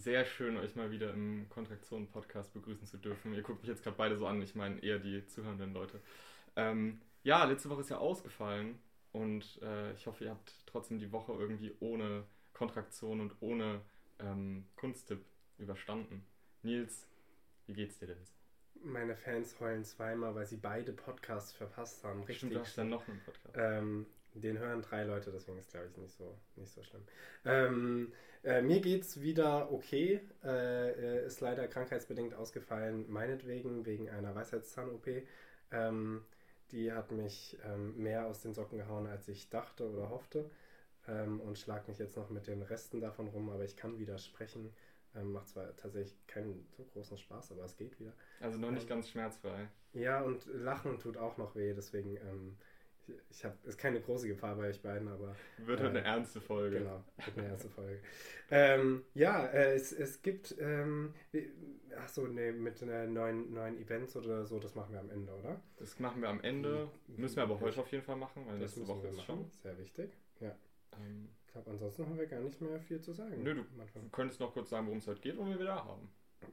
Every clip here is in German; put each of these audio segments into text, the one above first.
sehr schön, euch mal wieder im Kontraktion-Podcast begrüßen zu dürfen. Ihr guckt mich jetzt gerade beide so an, ich meine eher die zuhörenden Leute. Ähm, ja, letzte Woche ist ja ausgefallen und äh, ich hoffe, ihr habt trotzdem die Woche irgendwie ohne Kontraktion und ohne ähm, Kunsttipp überstanden. Nils, wie geht's dir denn? Meine Fans heulen zweimal, weil sie beide Podcasts verpasst haben. Richtig. Stimmt, du hast dann noch einen Podcast. Ähm, den hören drei Leute, deswegen ist glaube ich nicht so, nicht so schlimm. Ähm, äh, mir geht's wieder okay. Äh, ist leider krankheitsbedingt ausgefallen, meinetwegen, wegen einer Weisheitszahn-OP. Ähm, die hat mich ähm, mehr aus den Socken gehauen, als ich dachte oder hoffte. Ähm, und schlag mich jetzt noch mit den Resten davon rum, aber ich kann wieder sprechen. Ähm, macht zwar tatsächlich keinen so großen Spaß, aber es geht wieder. Also noch nicht ähm, ganz schmerzfrei. Ja, und Lachen tut auch noch weh, deswegen ähm, ich habe ist keine große Gefahr bei euch beiden, aber wird äh, eine ernste Folge. Genau, wird eine ernste Folge. ähm, ja, äh, es, es gibt ähm, ach so, nee, mit äh, neuen, neuen Events oder so, das machen wir am Ende, oder? Das machen wir am Ende, müssen wir aber heute auf jeden Fall machen, weil das nächste Woche ist schon. Sehr wichtig, ja. Ähm, ich glaube, ansonsten haben wir gar nicht mehr viel zu sagen. Nö, du könntest noch kurz sagen, worum es heute geht, wo wir wieder haben.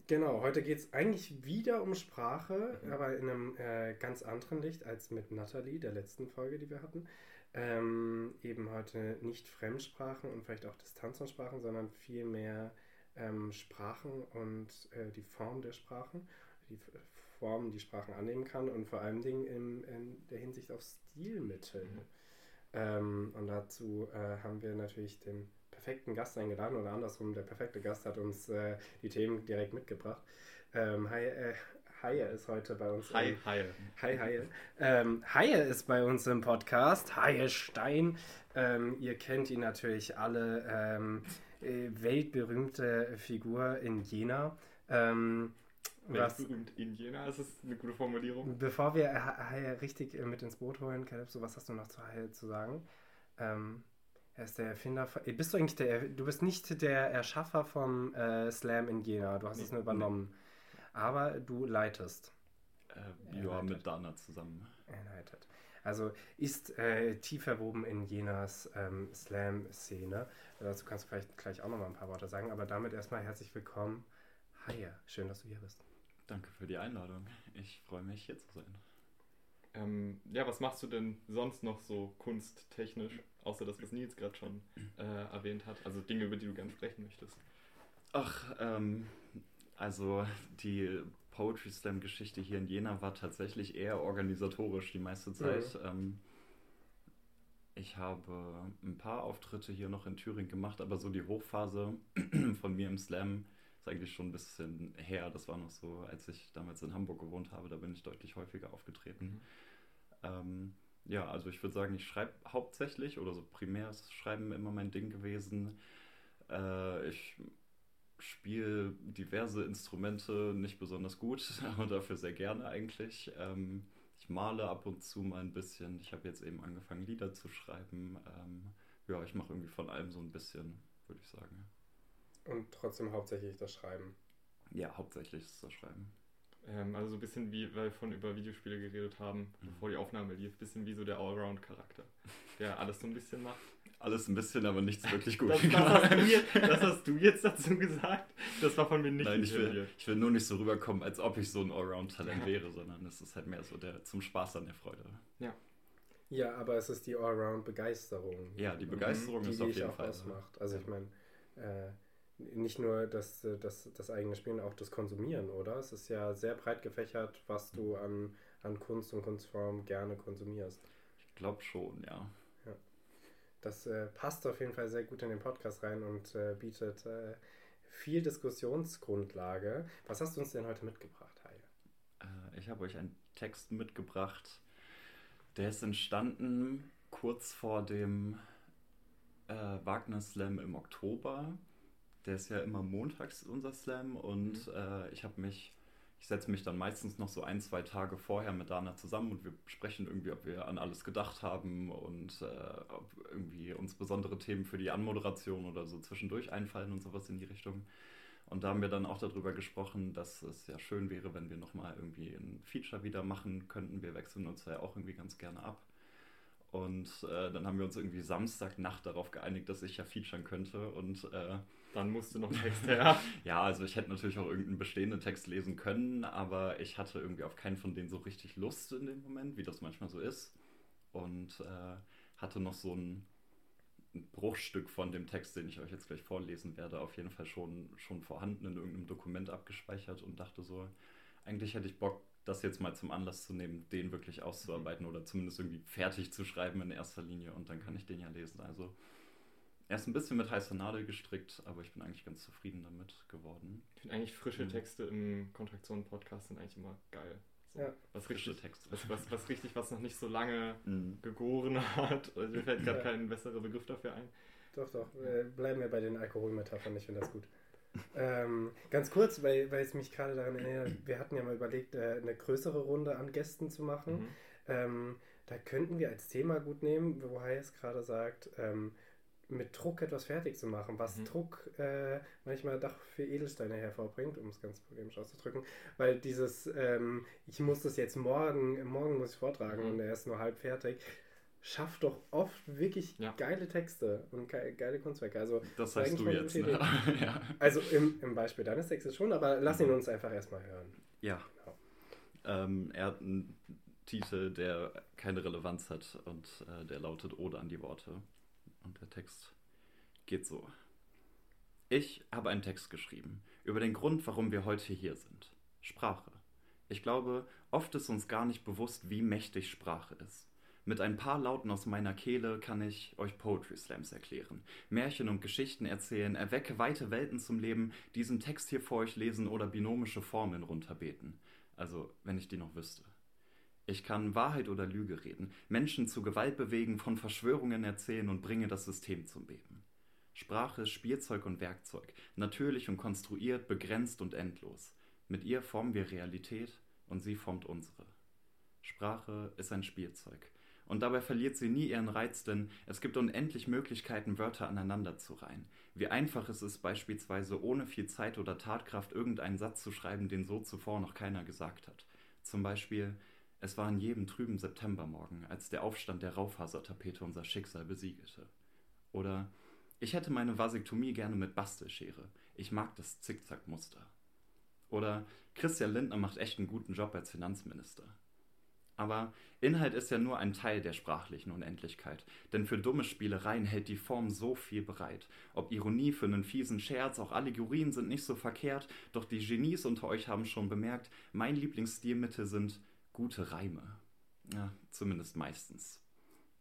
Genau, heute geht es eigentlich wieder um Sprache, mhm. aber in einem äh, ganz anderen Licht als mit Natalie, der letzten Folge, die wir hatten. Ähm, eben heute nicht Fremdsprachen und vielleicht auch Distanzsprachen, sondern vielmehr ähm, Sprachen und äh, die Form der Sprachen, die Formen, die Sprachen annehmen kann und vor allen Dingen in, in der Hinsicht auf Stilmittel. Mhm. Ähm, und dazu äh, haben wir natürlich den perfekten Gast eingeladen oder andersrum, der perfekte Gast hat uns äh, die Themen direkt mitgebracht. Ähm, hi, äh, Haie ist heute bei uns. Hi, im, Haie. Hi, Haie. Ähm, Haie ist bei uns im Podcast. Haie Stein. Ähm, ihr kennt ihn natürlich alle. Ähm, äh, weltberühmte Figur in Jena. Ähm, Weltberühmt in Jena, ist das eine gute Formulierung? Bevor wir Haie richtig äh, mit ins Boot holen, Calypso, was hast du noch zu Haie zu sagen? Ähm, er ist der Erfinder. Von, bist du eigentlich der. Du bist nicht der Erschaffer vom äh, Slam in Jena. Du hast nee, es nur übernommen. Nee. Aber du leitest. Äh, ja, mit Dana zusammen. Er leitet. Also ist äh, tief verwoben in Jenas ähm, Slam-Szene. Dazu kannst du vielleicht gleich auch noch mal ein paar Worte sagen. Aber damit erstmal herzlich willkommen. Hi, schön, dass du hier bist. Danke für die Einladung. Ich freue mich, hier zu sein. Ähm, ja, was machst du denn sonst noch so kunsttechnisch? Außer das, was Nils gerade schon äh, erwähnt hat. Also Dinge, über die du gerne sprechen möchtest. Ach, ähm, also die Poetry Slam Geschichte hier in Jena war tatsächlich eher organisatorisch die meiste Zeit. Mhm. Ähm, ich habe ein paar Auftritte hier noch in Thüringen gemacht, aber so die Hochphase von mir im Slam ist eigentlich schon ein bisschen her. Das war noch so, als ich damals in Hamburg gewohnt habe, da bin ich deutlich häufiger aufgetreten. Mhm. Ähm, ja, also ich würde sagen, ich schreibe hauptsächlich oder so primär ist Schreiben immer mein Ding gewesen. Äh, ich spiele diverse Instrumente nicht besonders gut, aber dafür sehr gerne eigentlich. Ähm, ich male ab und zu mal ein bisschen. Ich habe jetzt eben angefangen, Lieder zu schreiben. Ähm, ja, ich mache irgendwie von allem so ein bisschen, würde ich sagen. Und trotzdem hauptsächlich das Schreiben. Ja, hauptsächlich ist das Schreiben. Ähm, also so ein bisschen wie, weil wir von über Videospiele geredet haben, mhm. bevor die Aufnahme lief, ein bisschen wie so der Allround-Charakter, der alles so ein bisschen macht. Alles ein bisschen, aber nichts wirklich gut. Das, das, hast, du jetzt, das hast du jetzt dazu gesagt? Das war von mir nicht Nein, ich will, ich will nur nicht so rüberkommen, als ob ich so ein Allround-Talent wäre, sondern es ist halt mehr so der zum Spaß an der Freude. Ja. Ja, aber es ist die Allround-Begeisterung. Ja, die Begeisterung die, ist die auf jeden Fall. Ausmacht. Also ich meine, äh, nicht nur das, äh, das, das eigene Spielen, auch das Konsumieren, oder? Es ist ja sehr breit gefächert, was du an, an Kunst und Kunstform gerne konsumierst. Ich glaube schon, ja. ja. Das äh, passt auf jeden Fall sehr gut in den Podcast rein und äh, bietet äh, viel Diskussionsgrundlage. Was hast du uns denn heute mitgebracht, Haie? Äh, ich habe euch einen Text mitgebracht, der ist entstanden kurz vor dem äh, Wagner Slam im Oktober der ist ja immer montags unser Slam und mhm. äh, ich habe mich, ich setze mich dann meistens noch so ein, zwei Tage vorher mit Dana zusammen und wir sprechen irgendwie, ob wir an alles gedacht haben und äh, ob irgendwie uns besondere Themen für die Anmoderation oder so zwischendurch einfallen und sowas in die Richtung. Und da haben wir dann auch darüber gesprochen, dass es ja schön wäre, wenn wir nochmal irgendwie ein Feature wieder machen könnten. Wir wechseln uns ja auch irgendwie ganz gerne ab. Und äh, dann haben wir uns irgendwie Samstagnacht darauf geeinigt, dass ich ja featuren könnte. Und äh, Dann musste noch Text her. ja, also ich hätte natürlich auch irgendeinen bestehenden Text lesen können, aber ich hatte irgendwie auf keinen von denen so richtig Lust in dem Moment, wie das manchmal so ist. Und äh, hatte noch so ein, ein, Bruchstück von dem Text, den ich euch jetzt gleich vorlesen werde, auf jeden Fall schon, schon vorhanden in irgendeinem Dokument abgespeichert und dachte so, eigentlich hätte ich Bock, das jetzt mal zum Anlass zu nehmen, den wirklich auszuarbeiten oder zumindest irgendwie fertig zu schreiben in erster Linie und dann kann ich den ja lesen. Also er ist ein bisschen mit heißer Nadel gestrickt, aber ich bin eigentlich ganz zufrieden damit geworden. Ich finde eigentlich frische mhm. Texte im Kontraktionen-Podcast sind eigentlich immer geil. So, ja. was frische richtig, Texte. Was, was, was, richtig, was noch nicht so lange mhm. gegoren hat. Also mir fällt gerade ja. kein besserer Begriff dafür ein. Doch, doch. Äh, bleiben wir bei den Alkoholmetaphern. Ich finde das gut ähm, ganz kurz, weil, weil es mich gerade daran erinnert, wir hatten ja mal überlegt, äh, eine größere Runde an Gästen zu machen. Mhm. Ähm, da könnten wir als Thema gut nehmen, wo Hayes gerade sagt, ähm, mit Druck etwas fertig zu machen, was mhm. Druck äh, manchmal doch für Edelsteine hervorbringt, um es ganz polemisch auszudrücken, weil dieses, ähm, ich muss das jetzt morgen, morgen muss ich vortragen mhm. und er ist nur halb fertig, schafft doch oft wirklich ja. geile Texte und ge geile Kunstwerke. Also, das sagst du jetzt. Ne? ja. Also im, im Beispiel deines Textes schon, aber lass ihn mhm. uns einfach erstmal hören. Ja. Genau. Ähm, er hat einen Titel, der keine Relevanz hat und äh, der lautet Ode an die Worte. Und der Text geht so. Ich habe einen Text geschrieben über den Grund, warum wir heute hier sind. Sprache. Ich glaube, oft ist uns gar nicht bewusst, wie mächtig Sprache ist. Mit ein paar Lauten aus meiner Kehle kann ich euch Poetry Slams erklären, Märchen und Geschichten erzählen, erwecke weite Welten zum Leben, diesen Text hier vor euch lesen oder binomische Formeln runterbeten. Also, wenn ich die noch wüsste. Ich kann Wahrheit oder Lüge reden, Menschen zu Gewalt bewegen, von Verschwörungen erzählen und bringe das System zum Beben. Sprache ist Spielzeug und Werkzeug, natürlich und konstruiert, begrenzt und endlos. Mit ihr formen wir Realität und sie formt unsere. Sprache ist ein Spielzeug. Und dabei verliert sie nie ihren Reiz, denn es gibt unendlich Möglichkeiten, Wörter aneinander zu reihen. Wie einfach es ist, beispielsweise ohne viel Zeit oder Tatkraft irgendeinen Satz zu schreiben, den so zuvor noch keiner gesagt hat. Zum Beispiel, es war an jedem trüben Septembermorgen, als der Aufstand der Raufasertapete unser Schicksal besiegelte. Oder, ich hätte meine Vasektomie gerne mit Bastelschere. Ich mag das Zickzackmuster. Oder, Christian Lindner macht echt einen guten Job als Finanzminister. Aber Inhalt ist ja nur ein Teil der sprachlichen Unendlichkeit, denn für dumme Spielereien hält die Form so viel bereit. Ob Ironie für einen fiesen Scherz, auch Allegorien sind nicht so verkehrt, doch die Genies unter euch haben schon bemerkt, mein Lieblingsstilmittel sind gute Reime. Ja, zumindest meistens.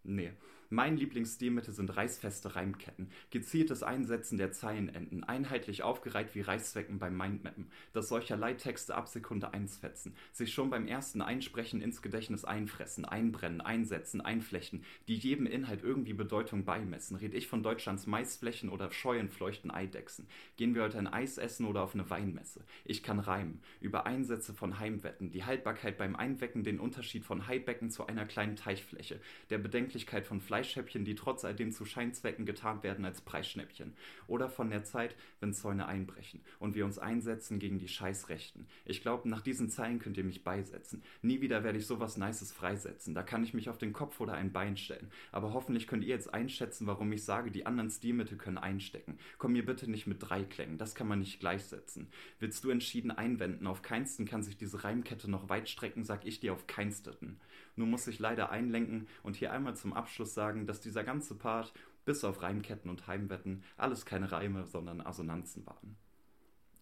Nee, mein Lieblingsstilmittel sind reißfeste Reimketten, gezieltes Einsetzen der Zeilenenden, einheitlich aufgereiht wie Reißzwecken beim Mindmappen, dass solcherlei Texte ab Sekunde eins fetzen, sich schon beim ersten Einsprechen ins Gedächtnis einfressen, einbrennen, einsetzen, einflechten, die jedem Inhalt irgendwie Bedeutung beimessen. Red ich von Deutschlands Maisflächen oder Scheuenfleuchten Eidechsen? Gehen wir heute ein Eis essen oder auf eine Weinmesse? Ich kann reimen, über Einsätze von Heimwetten, die Haltbarkeit beim Einwecken, den Unterschied von Haibecken zu einer kleinen Teichfläche, der Bedenklichkeit von Fleisch Fleischschäppchen, die trotz alledem zu Scheinzwecken getarnt werden als Preisschnäppchen. Oder von der Zeit, wenn Zäune einbrechen und wir uns einsetzen gegen die Scheißrechten. Ich glaube, nach diesen Zeilen könnt ihr mich beisetzen. Nie wieder werde ich sowas Nices freisetzen. Da kann ich mich auf den Kopf oder ein Bein stellen. Aber hoffentlich könnt ihr jetzt einschätzen, warum ich sage, die anderen Stilmittel können einstecken. Komm mir bitte nicht mit drei Klängen, das kann man nicht gleichsetzen. Willst du entschieden einwenden, auf keinsten kann sich diese Reimkette noch weit strecken, sag ich dir auf keinsteten. Nur muss ich leider einlenken und hier einmal zum Abschluss sagen, dass dieser ganze Part, bis auf Reimketten und Heimwetten, alles keine Reime, sondern Assonanzen waren.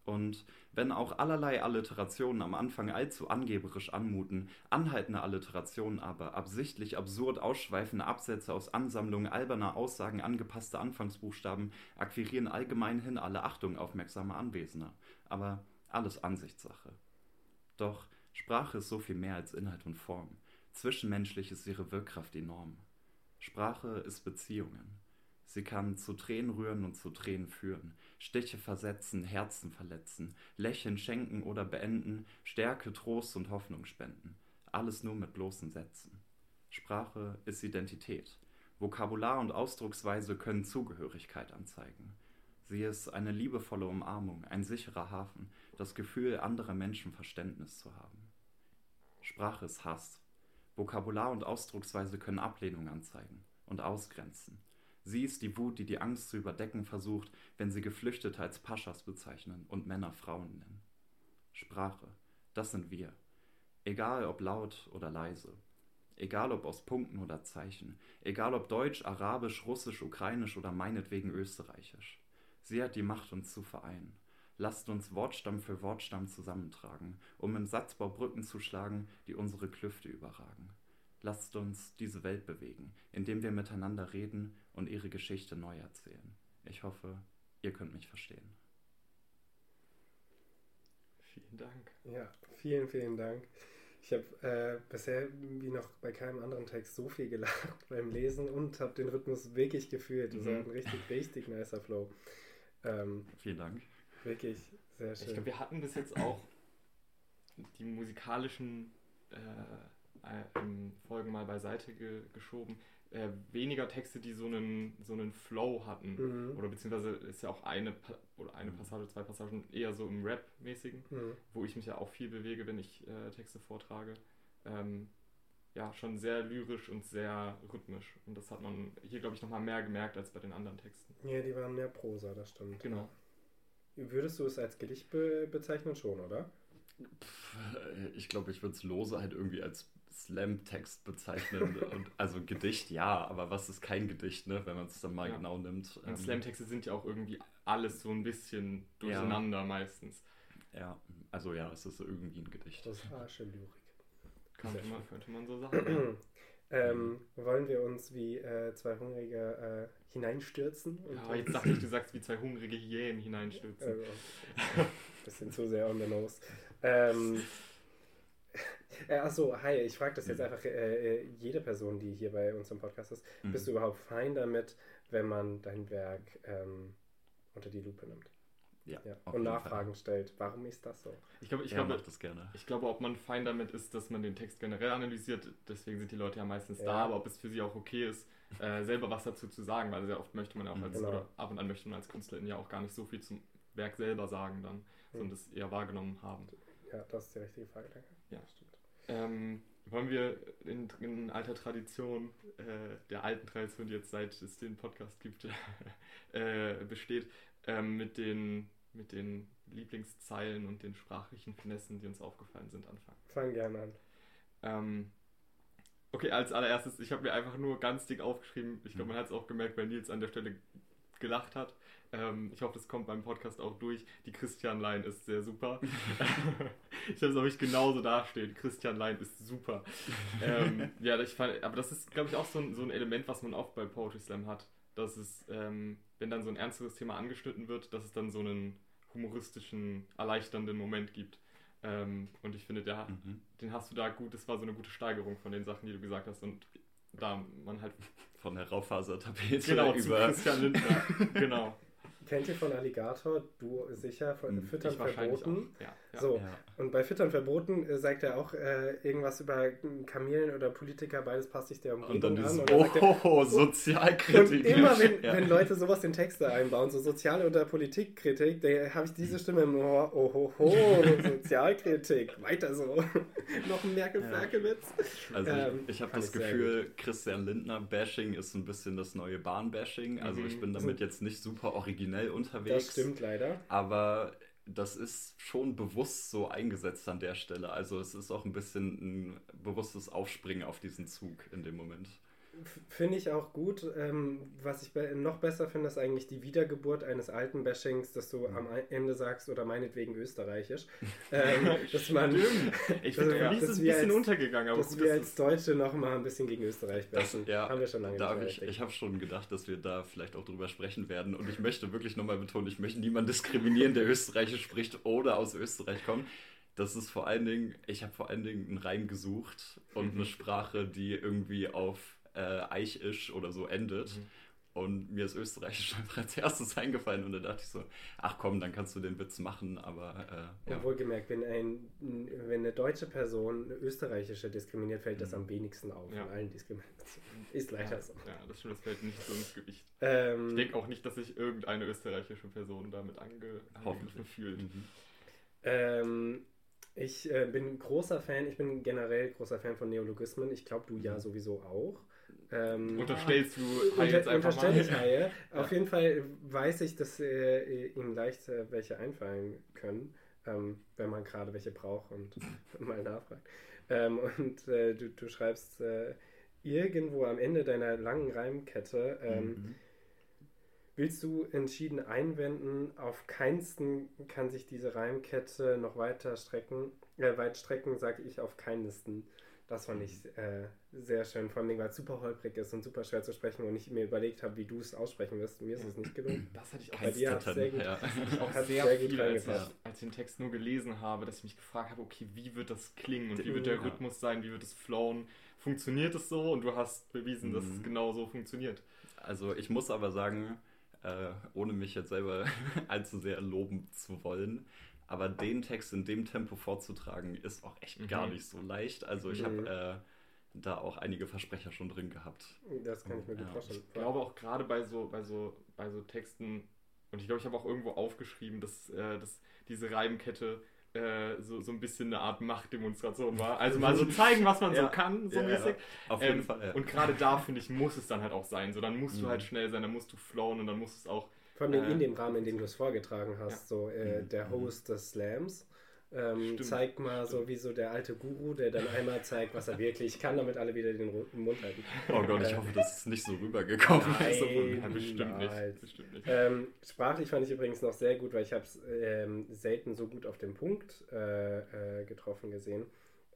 Und wenn auch allerlei Alliterationen am Anfang allzu angeberisch anmuten, anhaltende Alliterationen aber, absichtlich absurd ausschweifende Absätze aus Ansammlungen alberner Aussagen angepasste Anfangsbuchstaben, akquirieren allgemeinhin alle Achtung aufmerksamer Anwesender. Aber alles Ansichtssache. Doch Sprache ist so viel mehr als Inhalt und Form. Zwischenmenschlich ist ihre Wirkkraft enorm. Sprache ist Beziehungen. Sie kann zu Tränen rühren und zu Tränen führen, Stiche versetzen, Herzen verletzen, Lächeln schenken oder beenden, Stärke, Trost und Hoffnung spenden. Alles nur mit bloßen Sätzen. Sprache ist Identität. Vokabular und Ausdrucksweise können Zugehörigkeit anzeigen. Sie ist eine liebevolle Umarmung, ein sicherer Hafen, das Gefühl, anderer Menschen Verständnis zu haben. Sprache ist Hass, Vokabular und Ausdrucksweise können Ablehnung anzeigen und ausgrenzen. Sie ist die Wut, die die Angst zu überdecken versucht, wenn sie Geflüchtete als Paschas bezeichnen und Männer Frauen nennen. Sprache, das sind wir. Egal ob laut oder leise. Egal ob aus Punkten oder Zeichen. Egal ob Deutsch, Arabisch, Russisch, Ukrainisch oder meinetwegen Österreichisch. Sie hat die Macht, uns zu vereinen. Lasst uns Wortstamm für Wortstamm zusammentragen, um im Satzbau Brücken zu schlagen, die unsere Klüfte überragen. Lasst uns diese Welt bewegen, indem wir miteinander reden und ihre Geschichte neu erzählen. Ich hoffe, ihr könnt mich verstehen. Vielen Dank. Ja, vielen, vielen Dank. Ich habe äh, bisher wie noch bei keinem anderen Text so viel gelacht beim Lesen und habe den Rhythmus wirklich gefühlt. Das mhm. war ein richtig, richtig nicer Flow. Ähm, Vielen Dank. Wirklich sehr schön. Ich glaube, wir hatten bis jetzt auch die musikalischen äh, äh, Folgen mal beiseite ge geschoben. Äh, weniger Texte, die so einen, so einen Flow hatten. Mhm. Oder beziehungsweise ist ja auch eine, pa oder eine Passage, zwei Passagen eher so im Rap-mäßigen, mhm. wo ich mich ja auch viel bewege, wenn ich äh, Texte vortrage. Ähm, ja, schon sehr lyrisch und sehr rhythmisch. Und das hat man hier, glaube ich, nochmal mehr gemerkt als bei den anderen Texten. Ja, die waren mehr Prosa, das stimmt. Genau. Würdest du es als Gedicht be bezeichnen schon, oder? Ich glaube, ich würde es lose halt irgendwie als Slam-Text bezeichnen. und, also Gedicht, ja, aber was ist kein Gedicht, ne, wenn man es dann mal ja. genau nimmt? Ähm, Slam-Texte sind ja auch irgendwie alles so ein bisschen durcheinander ja. meistens. Ja, also ja, es ist irgendwie ein Gedicht. Das ist harsche Lyrik. Könnte man, könnte man so sagen. ähm, wollen wir uns wie äh, zwei Hungrige äh, hineinstürzen? ja, jetzt dachte ich, du sagst wie zwei hungrige Hyänen hineinstürzen. Äh, bisschen zu sehr on the nose. Ähm, äh, achso, hi, ich frage das jetzt mhm. einfach äh, äh, jede Person, die hier bei uns im Podcast ist. Mhm. Bist du überhaupt fein damit, wenn man dein Werk ähm, unter die Lupe nimmt? Ja. ja. Und Nachfragen Fall. stellt. Warum ist das so? Ich glaube, ich, ja, glaube, das gerne. ich glaube, ob man fein damit ist, dass man den Text generell analysiert, deswegen sind die Leute ja meistens ja. da, aber ob es für sie auch okay ist, äh, selber was dazu zu sagen, weil sehr oft möchte man ja auch als, genau. oder ab und an möchte man als Künstlerin ja auch gar nicht so viel zum Werk selber sagen dann, mhm. sondern das eher wahrgenommen haben. Ja, das ist die richtige Frage, danke. Ja, stimmt. Ähm, wollen wir in, in alter Tradition, äh, der alten Tradition, die jetzt seit es den Podcast gibt, äh, besteht, ähm, mit, den, mit den Lieblingszeilen und den sprachlichen Finessen, die uns aufgefallen sind, anfangen? Fang gerne an. Ähm, okay, als allererstes, ich habe mir einfach nur ganz dick aufgeschrieben, ich glaube, man hat es auch gemerkt, weil Nils an der Stelle gelacht hat. Ähm, ich hoffe, das kommt beim Podcast auch durch. Die Christian Line ist sehr super. ich habe es auch nicht genauso dastehen. Christian Line ist super. ähm, ja, ich fand, aber das ist, glaube ich, auch so ein, so ein Element, was man oft bei Poetry Slam hat. Dass es, ähm, wenn dann so ein ernsteres Thema angeschnitten wird, dass es dann so einen humoristischen, erleichternden Moment gibt. Ähm, und ich finde, der, mhm. den hast du da gut, das war so eine gute Steigerung von den Sachen, die du gesagt hast. Und da man halt. Von der Raufasertapete genau, über. Christian Lindner. genau. Kennt ihr von Alligator? Du sicher, von hm, Füttern verboten. Ja, ja. So, ja. und bei Füttern verboten äh, sagt er auch äh, irgendwas über Kamelen oder Politiker, beides passt sich der Umgebung und dann an. Und oh, er, oh, Sozialkritik. Und immer, wenn, wenn Leute sowas in Texte einbauen, so Sozial- oder Politikkritik, da habe ich diese Stimme im Ohr, oh, ho, ho, Sozialkritik, weiter so. Noch ein Merkel-Ferkel-Witz. Also ähm, ich, ich habe das Gefühl, Christian Lindner-Bashing ist ein bisschen das neue Bahn-Bashing. Also mhm. ich bin damit jetzt nicht super originell unterwegs. Das stimmt leider. Aber das ist schon bewusst so eingesetzt an der Stelle. Also es ist auch ein bisschen ein bewusstes Aufspringen auf diesen Zug in dem Moment. Finde ich auch gut. Ähm, was ich noch besser finde, ist eigentlich die Wiedergeburt eines alten Bashings, dass du mhm. am Ende sagst, oder meinetwegen österreichisch. ähm, dass man. ich finde, ja, ist ein bisschen als, untergegangen. Aber dass gut, wir als Deutsche noch mal ein bisschen gegen Österreich bashen. ja, haben wir schon lange da nicht ich, ich habe schon gedacht, dass wir da vielleicht auch drüber sprechen werden. Und ich möchte wirklich nochmal betonen, ich möchte niemanden diskriminieren, der Österreichisch spricht oder aus Österreich kommt das ist vor allen Dingen, ich habe vor allen Dingen einen Reim gesucht und mhm. eine Sprache, die irgendwie auf äh, Eichisch oder so endet. Mhm. Und mir ist Österreichisch einfach als erstes eingefallen und da dachte ich so, ach komm, dann kannst du den Witz machen, aber. Äh, ja. Wohlgemerkt, wenn, ein, wenn eine deutsche Person eine österreichische diskriminiert, fällt das mhm. am wenigsten auf ja. von allen Diskriminationen. Ist leider ja. so. Ja, das stimmt, das fällt nicht so ins Gewicht. Ähm, ich denke auch nicht, dass sich irgendeine österreichische Person damit angegriffen fühlt. Mhm. Ähm, ich äh, bin großer Fan, ich bin generell großer Fan von Neologismen. Ich glaube, du ja mhm. sowieso auch. Ähm, Unterstellst du Haie jetzt einfach unterstelle ich Haie. Ja. Auf jeden Fall weiß ich, dass äh, ihm leicht äh, welche einfallen können, ähm, wenn man gerade welche braucht und mal nachfragt. Ähm, und äh, du, du schreibst äh, irgendwo am Ende deiner langen Reimkette, ähm, mhm. willst du entschieden einwenden, auf keinsten kann sich diese Reimkette noch weiter strecken, äh, weit strecken, sage ich auf keinsten. Das fand ich äh, sehr schön, vor allem weil es super holprig ist und super schwer zu sprechen und ich mir überlegt habe, wie du es aussprechen wirst. Mir ist es nicht gelungen. Das hatte ich auch bei dir hat sehr gut, ja. auch sehr, sehr viel, als ich, als ich den Text nur gelesen habe, dass ich mich gefragt habe, okay, wie wird das klingen und wie wird der Rhythmus sein, wie wird es flowen? Funktioniert es so? Und du hast bewiesen, mhm. dass es mhm. genau so funktioniert. Also ich muss aber sagen, äh, ohne mich jetzt selber allzu sehr loben zu wollen, aber den Text in dem Tempo vorzutragen, ist auch echt mhm. gar nicht so leicht. Also ich mhm. habe äh, da auch einige Versprecher schon drin gehabt. Das kann ich mir gut vorstellen. Ich glaube auch gerade bei so, bei so, bei so Texten, und ich glaube, ich habe auch irgendwo aufgeschrieben, dass, äh, dass diese Reimkette äh, so, so ein bisschen eine Art Machtdemonstration war. Also mal so zeigen, was man ja. so kann, so ja, mäßig. Ja. Auf jeden ähm, Fall. Und gerade da, finde ich, muss es dann halt auch sein. So, dann musst mhm. du halt schnell sein, dann musst du flowen und dann muss es auch vor allem äh, in dem Rahmen, in dem du es vorgetragen hast, so äh, mhm. der mhm. Host des Slams. Ähm, zeigt mal so wie so der alte Guru, der dann einmal zeigt, was er wirklich kann, damit alle wieder den Mund halten. Oh Gott, ich äh, hoffe, das ist nicht so rübergekommen. Nein, ja, bestimmt, nicht, bestimmt nicht. Ähm, sprachlich fand ich übrigens noch sehr gut, weil ich habe es ähm, selten so gut auf den Punkt äh, äh, getroffen gesehen.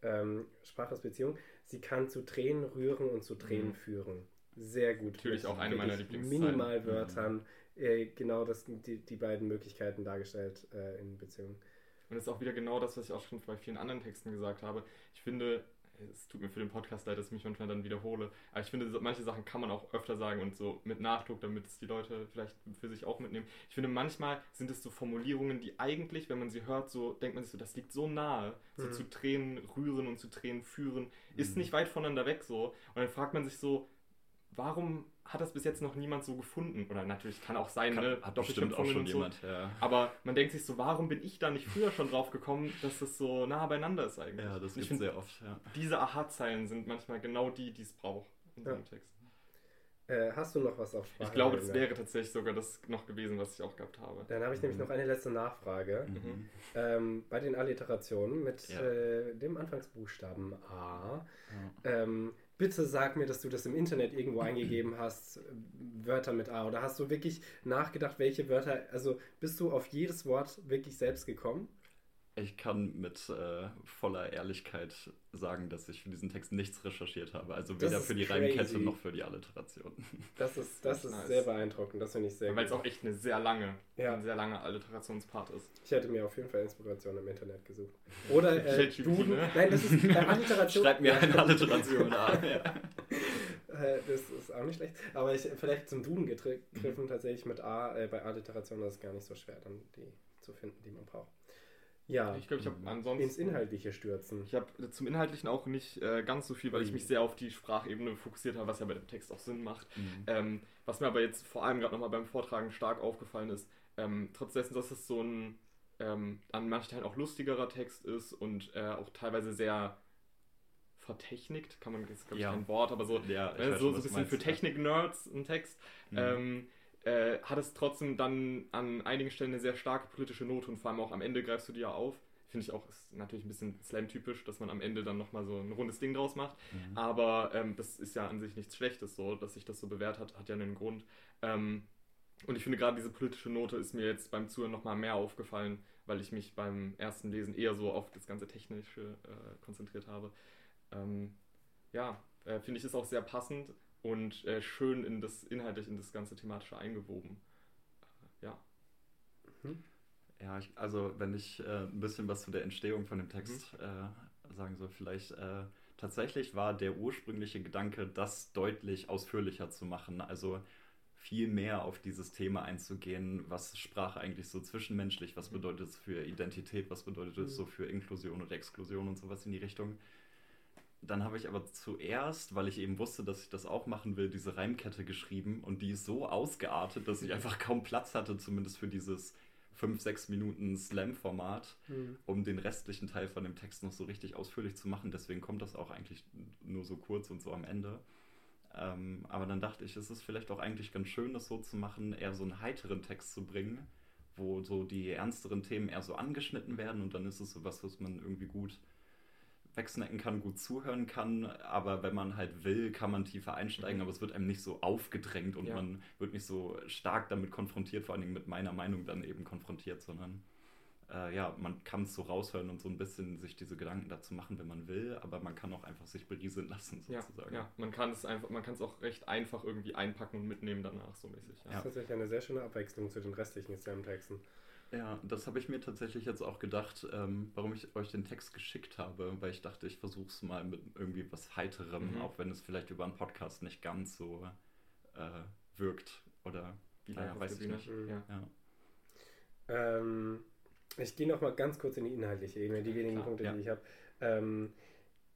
Ähm, Sprache ist Beziehung. Sie kann zu Tränen rühren und zu Tränen mhm. führen. Sehr gut. Natürlich auch eine meiner Lieblings Minimalwörtern. Mhm äh, genau das, die, die beiden Möglichkeiten dargestellt äh, in Beziehungen. Und das ist auch wieder genau das, was ich auch schon bei vielen anderen Texten gesagt habe. Ich finde, es tut mir für den Podcast leid, dass ich mich manchmal dann wiederhole, aber ich finde, manche Sachen kann man auch öfter sagen und so mit Nachdruck, damit es die Leute vielleicht für sich auch mitnehmen. Ich finde, manchmal sind es so Formulierungen, die eigentlich, wenn man sie hört, so denkt man sich so, das liegt so nahe, so mhm. zu Tränen rühren und zu Tränen führen, ist mhm. nicht weit voneinander weg so. Und dann fragt man sich so, warum hat das bis jetzt noch niemand so gefunden? Oder natürlich kann auch sein, kann, ne? Hat bestimmt auch schon so. jemand, ja. Aber man denkt sich so, warum bin ich da nicht früher schon drauf gekommen, dass das so nah beieinander ist eigentlich? Ja, das gibt sehr oft, ja. Diese Aha-Zeilen sind manchmal genau die, die es braucht in so einem Text. Äh, hast du noch was auf Sprache? Ich glaube, das wäre tatsächlich sogar das noch gewesen, was ich auch gehabt habe. Dann habe ich mhm. nämlich noch eine letzte Nachfrage. Mhm. Ähm, bei den Alliterationen mit ja. äh, dem Anfangsbuchstaben A. Ja. Ähm, bitte sag mir, dass du das im Internet irgendwo eingegeben hast, Wörter mit A. Oder hast du wirklich nachgedacht, welche Wörter, also bist du auf jedes Wort wirklich selbst gekommen? Ich kann mit äh, voller Ehrlichkeit sagen, dass ich für diesen Text nichts recherchiert habe. Also weder für die crazy. Reimkette noch für die Alliteration. Das ist, das, das ist nice. sehr beeindruckend, das finde ich sehr Weil es auch echt eine sehr lange, ja. ein sehr langer Alliterationspart ist. Ich hätte mir auf jeden Fall Inspiration im Internet gesucht. Oder äh, Duden. Ne? Nein, das ist äh, Alliteration. Schreib mir eine Alliteration an. ja. Äh, das ist auch nicht schlecht. Aber ich vielleicht zum Duden gegriffen, tatsächlich mit A. Äh, bei Alliteration ist es gar nicht so schwer, dann die zu finden, die man braucht. Ja, ich glaube, ich habe ansonsten. Ins Inhaltliche stürzen. Ich habe zum Inhaltlichen auch nicht äh, ganz so viel, weil ich mich sehr auf die Sprachebene fokussiert habe, was ja bei dem Text auch Sinn macht. Mhm. Ähm, was mir aber jetzt vor allem gerade nochmal beim Vortragen stark aufgefallen ist, ähm, trotz dessen, dass es so ein ähm, an manchen Teilen auch lustigerer Text ist und äh, auch teilweise sehr vertechnikt, kann man, ist glaube ich ja. kein Wort, aber so, ja, äh, so, so ein bisschen für Technik-Nerds ein Text. Mhm. Ähm, äh, hat es trotzdem dann an einigen Stellen eine sehr starke politische Note und vor allem auch am Ende greifst du die ja auf. Finde ich auch, ist natürlich ein bisschen Slam-typisch, dass man am Ende dann nochmal so ein rundes Ding draus macht. Mhm. Aber ähm, das ist ja an sich nichts Schlechtes so, dass sich das so bewährt hat, hat ja einen Grund. Ähm, und ich finde gerade diese politische Note ist mir jetzt beim Zuhören nochmal mehr aufgefallen, weil ich mich beim ersten Lesen eher so auf das ganze Technische äh, konzentriert habe. Ähm, ja, äh, finde ich ist auch sehr passend und äh, schön in das inhaltlich in das ganze thematische eingewoben. Äh, ja. Mhm. Ja, ich, also wenn ich äh, ein bisschen was zu der Entstehung von dem Text mhm. Äh, sagen soll, vielleicht äh, tatsächlich war der ursprüngliche Gedanke, das deutlich ausführlicher zu machen. Also viel mehr auf dieses Thema einzugehen, was Sprache eigentlich so zwischenmenschlich, was mhm. bedeutet es für Identität, was bedeutet es so für Inklusion und Exklusion und sowas in die Richtung. Dann habe ich aber zuerst, weil ich eben wusste, dass ich das auch machen will, diese Reimkette geschrieben und die ist so ausgeartet, dass ich einfach kaum Platz hatte, zumindest für dieses 5, 6 Minuten Slam-Format, mhm. um den restlichen Teil von dem Text noch so richtig ausführlich zu machen. Deswegen kommt das auch eigentlich nur so kurz und so am Ende. Ähm, aber dann dachte ich, es ist vielleicht auch eigentlich ganz schön, das so zu machen, eher so einen heiteren Text zu bringen, wo so die ernsteren Themen eher so angeschnitten werden und dann ist es so was, was man irgendwie gut wegsnacken kann, gut zuhören kann, aber wenn man halt will, kann man tiefer einsteigen, mhm. aber es wird einem nicht so aufgedrängt und ja. man wird nicht so stark damit konfrontiert, vor allen Dingen mit meiner Meinung dann eben konfrontiert, sondern äh, ja, man kann es so raushören und so ein bisschen sich diese Gedanken dazu machen, wenn man will, aber man kann auch einfach sich berieseln lassen, sozusagen. Ja, ja. man kann es einfach, man kann es auch recht einfach irgendwie einpacken und mitnehmen danach, so mäßig. Ja. Das ist tatsächlich eine sehr schöne Abwechslung zu den restlichen Slam-Texten. Ja, das habe ich mir tatsächlich jetzt auch gedacht, ähm, warum ich euch den Text geschickt habe, weil ich dachte, ich versuche es mal mit irgendwie was Heiterem, mhm. auch wenn es vielleicht über einen Podcast nicht ganz so äh, wirkt oder wie naja, weiß ich nicht. Ja. ja. Ähm, ich gehe noch mal ganz kurz in die inhaltliche Ebene, die wenigen Klar, Punkte, ja. die ich habe. Ähm,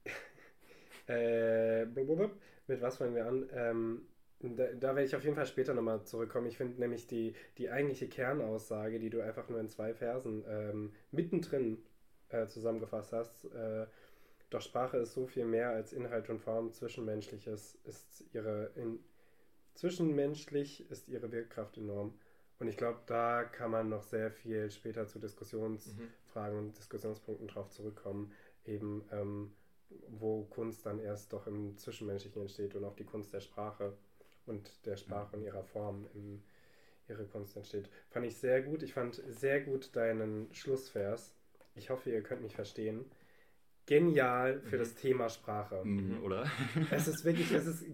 äh, mit was fangen wir an? Ähm, da, da, werde ich auf jeden Fall später nochmal zurückkommen. Ich finde nämlich die, die eigentliche Kernaussage, die du einfach nur in zwei Versen ähm, mittendrin äh, zusammengefasst hast, äh, doch Sprache ist so viel mehr als Inhalt und Form. Zwischenmenschliches ist ihre in, zwischenmenschlich ist ihre Wirkkraft enorm. Und ich glaube, da kann man noch sehr viel später zu Diskussionsfragen mhm. und Diskussionspunkten drauf zurückkommen, eben ähm, wo Kunst dann erst doch im Zwischenmenschlichen entsteht und auch die Kunst der Sprache und der Sprache und ihrer Form in ihre Kunst entsteht. Fand ich sehr gut. Ich fand sehr gut deinen Schlussvers. Ich hoffe, ihr könnt mich verstehen. Genial für mhm. das Thema Sprache. Mhm, oder? es ist wirklich, es ist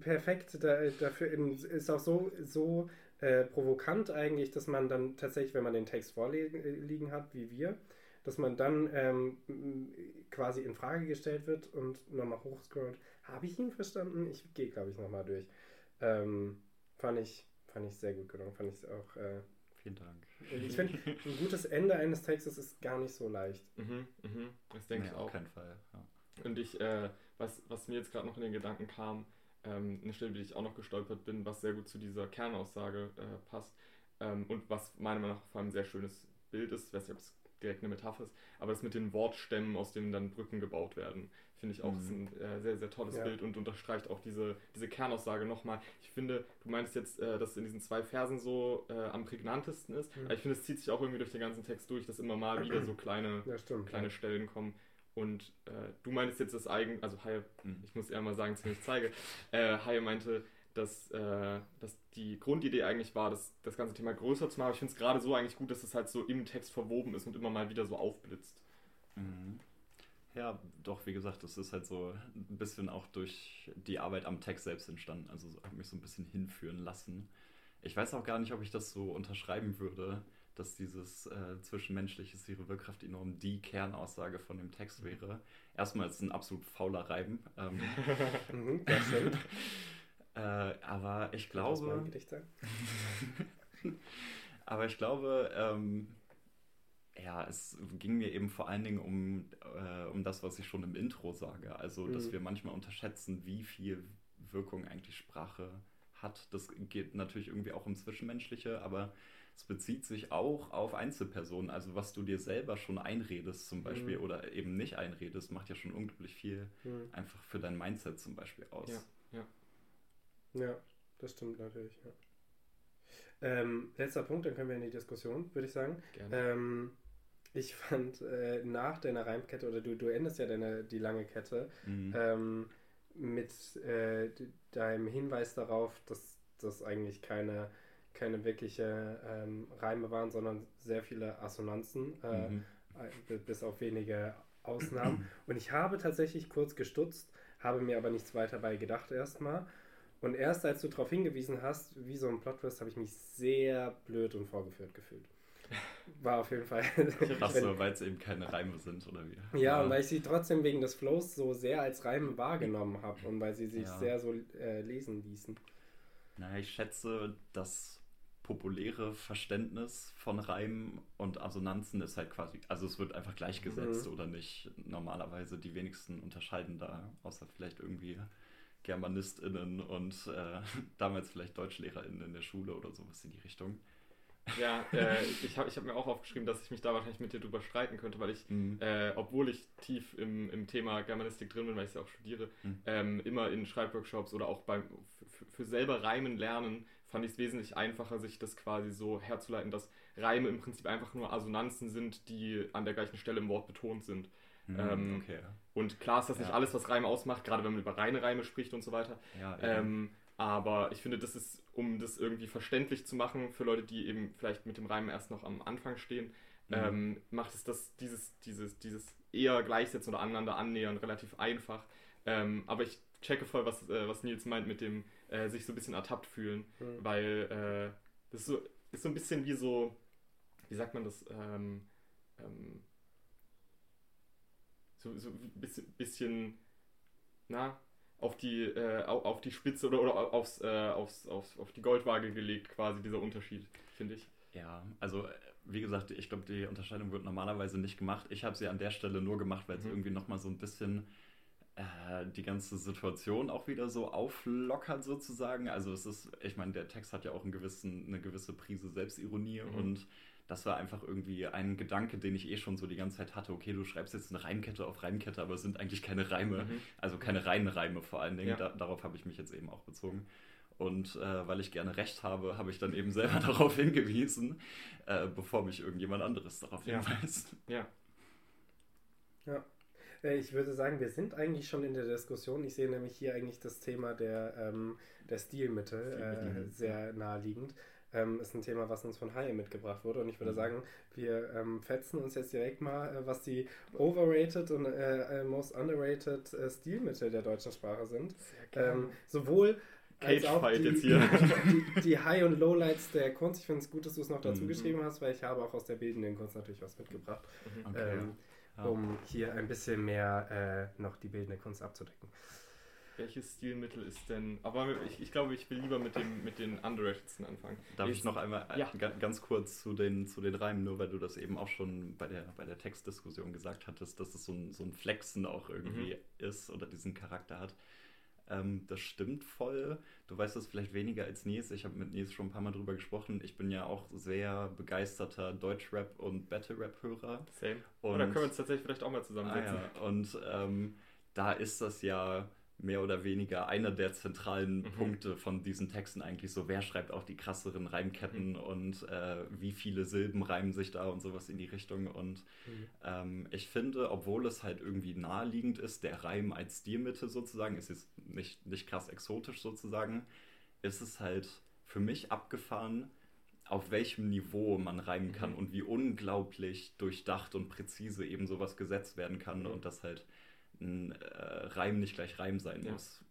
perfekt da, dafür, ist auch so, so äh, provokant eigentlich, dass man dann tatsächlich, wenn man den Text vorliegen hat, wie wir, dass man dann ähm, quasi in Frage gestellt wird und nochmal hochscrollt. Habe ich ihn verstanden? Ich gehe, glaube ich, nochmal durch. Ähm, fand, ich, fand ich sehr gut gelungen. Fand ich auch. Äh, Vielen Dank. Ich finde, ein gutes Ende eines Textes ist gar nicht so leicht. Mhm, mhm. Das denke nee, ich auch. Auf keinen Fall. Ja. Und ich, äh, was, was mir jetzt gerade noch in den Gedanken kam, ähm, eine Stelle, die ich auch noch gestolpert bin, was sehr gut zu dieser Kernaussage äh, passt ähm, und was meiner Meinung nach vor allem ein sehr schönes Bild ist, ich weiß nicht, ob es direkt eine Metapher ist, aber das mit den Wortstämmen, aus denen dann Brücken gebaut werden, finde ich auch mhm. ein äh, sehr, sehr tolles ja. Bild und unterstreicht auch diese, diese Kernaussage nochmal. Ich finde, du meinst jetzt, äh, dass es in diesen zwei Versen so äh, am prägnantesten ist, mhm. aber ich finde, es zieht sich auch irgendwie durch den ganzen Text durch, dass immer mal wieder so kleine, ja, stimmt, kleine ja. Stellen kommen. Und äh, du meinst jetzt das eigen, also Haie, mhm. ich muss eher mal sagen, dass ich nicht zeige, äh, Haie meinte, dass, äh, dass die Grundidee eigentlich war, das, das ganze Thema größer zu machen. ich finde es gerade so eigentlich gut, dass es halt so im Text verwoben ist und immer mal wieder so aufblitzt. Mhm. Ja, doch, wie gesagt, das ist halt so ein bisschen auch durch die Arbeit am Text selbst entstanden. Also hat mich so ein bisschen hinführen lassen. Ich weiß auch gar nicht, ob ich das so unterschreiben würde, dass dieses äh, Zwischenmenschliche Wirkkraft enorm die Kernaussage von dem Text wäre. Erstmal ist es ein absolut fauler Reim. Ähm, mhm, das stimmt. äh, aber ich glaube. aber ich glaube, ähm, ja, es ging mir eben vor allen Dingen um, äh, um das, was ich schon im Intro sage. Also, mhm. dass wir manchmal unterschätzen, wie viel Wirkung eigentlich Sprache hat. Das geht natürlich irgendwie auch um Zwischenmenschliche, aber es bezieht sich auch auf Einzelpersonen. Also, was du dir selber schon einredest, zum Beispiel, mhm. oder eben nicht einredest, macht ja schon unglaublich viel mhm. einfach für dein Mindset zum Beispiel aus. Ja, ja. Ja, das stimmt natürlich, ja. Ähm, letzter Punkt, dann können wir in die Diskussion, würde ich sagen. Gerne. Ähm, ich fand äh, nach deiner Reimkette, oder du, du endest ja deine, die lange Kette, mhm. ähm, mit äh, deinem Hinweis darauf, dass das eigentlich keine, keine wirkliche ähm, Reime waren, sondern sehr viele Assonanzen, äh, mhm. bis auf wenige Ausnahmen. Und ich habe tatsächlich kurz gestutzt, habe mir aber nichts weiter bei gedacht erstmal. Und erst als du darauf hingewiesen hast, wie so ein Plot-Twist, habe ich mich sehr blöd und vorgeführt gefühlt. War auf jeden Fall. Achso, weil es eben keine Reime sind, oder wie? Ja, ja, und weil ich sie trotzdem wegen des Flows so sehr als Reime wahrgenommen habe und weil sie sich ja. sehr so äh, lesen ließen. Naja, ich schätze, das populäre Verständnis von Reimen und Assonanzen ist halt quasi, also es wird einfach gleichgesetzt mhm. oder nicht. Normalerweise die wenigsten unterscheiden da, außer vielleicht irgendwie GermanistInnen und äh, damals vielleicht DeutschlehrerInnen in der Schule oder sowas in die Richtung. Ja, äh, ich habe ich hab mir auch aufgeschrieben, dass ich mich da wahrscheinlich mit dir drüber streiten könnte, weil ich, Mhm. äh, obwohl ich tief im, im Thema Germanistik drin bin, weil ich es ja auch studiere, Mhm. ähm, immer in Schreibworkshops oder auch beim für, für selber Reimen lernen, fand ich es wesentlich einfacher, sich das quasi so herzuleiten, dass Reime im Prinzip einfach nur Assonanzen sind, die an der gleichen Stelle im Wort betont sind. Mhm, ähm, okay. Und klar ist das nicht Ja. alles, was Reime ausmacht, gerade wenn man über reine Reime spricht und so weiter. Ja. Ähm, aber ich finde, das ist, um das irgendwie verständlich zu machen für Leute, die eben vielleicht mit dem Reimen erst noch am Anfang stehen, Mhm. ähm, macht es das, dieses, dieses, dieses eher Gleichsetzen oder aneinander annähern relativ einfach. Ähm, aber ich checke voll, was, äh, was Nils meint mit dem äh, sich so ein bisschen ertappt fühlen, Mhm. weil äh, das ist so, ist so ein bisschen wie so, wie sagt man das, ähm, ähm, so, so ein bisschen, bisschen, na, auf die, äh, au- auf die Spitze oder, oder aufs, äh, aufs, aufs, auf die Goldwaage gelegt, quasi dieser Unterschied, finde ich. Ja, also äh, wie gesagt, ich glaube, die Unterscheidung wird normalerweise nicht gemacht. Ich habe sie an der Stelle nur gemacht, weil es Mhm. irgendwie nochmal so ein bisschen äh, die ganze Situation auch wieder so auflockert sozusagen. Also es ist, ich meine, der Text hat ja auch einen gewissen, eine gewisse Prise Selbstironie Mhm. und das war einfach irgendwie ein Gedanke, den ich eh schon so die ganze Zeit hatte. Okay, du schreibst jetzt eine Reimkette auf Reimkette, aber es sind eigentlich keine Reime. Mhm. Also keine reinen Reime vor allen Dingen. Ja. Da, darauf habe ich mich jetzt eben auch bezogen. Und äh, weil ich gerne recht habe, habe ich dann eben selber darauf hingewiesen, äh, bevor mich irgendjemand anderes darauf Ja. hinweist. Ja. Äh, Ich würde sagen, wir sind eigentlich schon in der Diskussion. Ich sehe nämlich hier eigentlich das Thema der, ähm, der Stilmittel äh, Stilmittel, sehr naheliegend. Ähm, ist ein Thema, was uns von Haie mitgebracht wurde. Und ich würde Mhm. sagen, wir ähm, fetzen uns jetzt direkt mal, äh, was die overrated und äh, äh, most underrated äh, Stilmittel der deutschen Sprache sind. Ähm, sowohl als auch Cage-Fight die, jetzt hier. die, die High- und Lowlights der Kunst. Ich finde es gut, dass du es noch dazu Mhm. geschrieben hast, weil ich habe auch aus der bildenden Kunst natürlich was mitgebracht, Mhm. Okay, ähm, um hier ein bisschen mehr äh, noch die bildende Kunst abzudecken. Welches Stilmittel ist denn. Aber ich, ich glaube, ich will lieber mit, dem, mit den Underratedsten anfangen. Darf Jetzt- ich noch einmal äh, Ja. ga- ganz kurz zu den, zu den Reimen, nur weil du das eben auch schon bei der, bei der Textdiskussion gesagt hattest, dass es so ein, so ein Flexen auch irgendwie ist oder diesen Charakter hat. Ähm, das stimmt voll. Du weißt das vielleicht weniger als Nils. Ich habe mit Nils schon ein paar Mal drüber gesprochen. Ich bin ja auch sehr begeisterter Deutschrap- und Battle-Rap-Hörer. Same. Und- Oder können wir uns tatsächlich vielleicht auch mal Ah, zusammensetzen? ja. Und ähm, da ist das ja mehr oder weniger einer der zentralen Mhm. Punkte von diesen Texten eigentlich so, wer schreibt auch die krasseren Reimketten Mhm. und äh, wie viele Silben reimen sich da und sowas in die Richtung. Und ähm, ich finde, obwohl es halt irgendwie naheliegend ist, der Reim als Stilmittel sozusagen, ist jetzt nicht, nicht krass exotisch sozusagen, ist es halt für mich abgefahren, auf welchem Niveau man reimen kann Mhm. und wie unglaublich durchdacht und präzise eben sowas gesetzt werden kann Mhm. und dass halt ein äh, Reim nicht gleich Reim sein Ja. muss.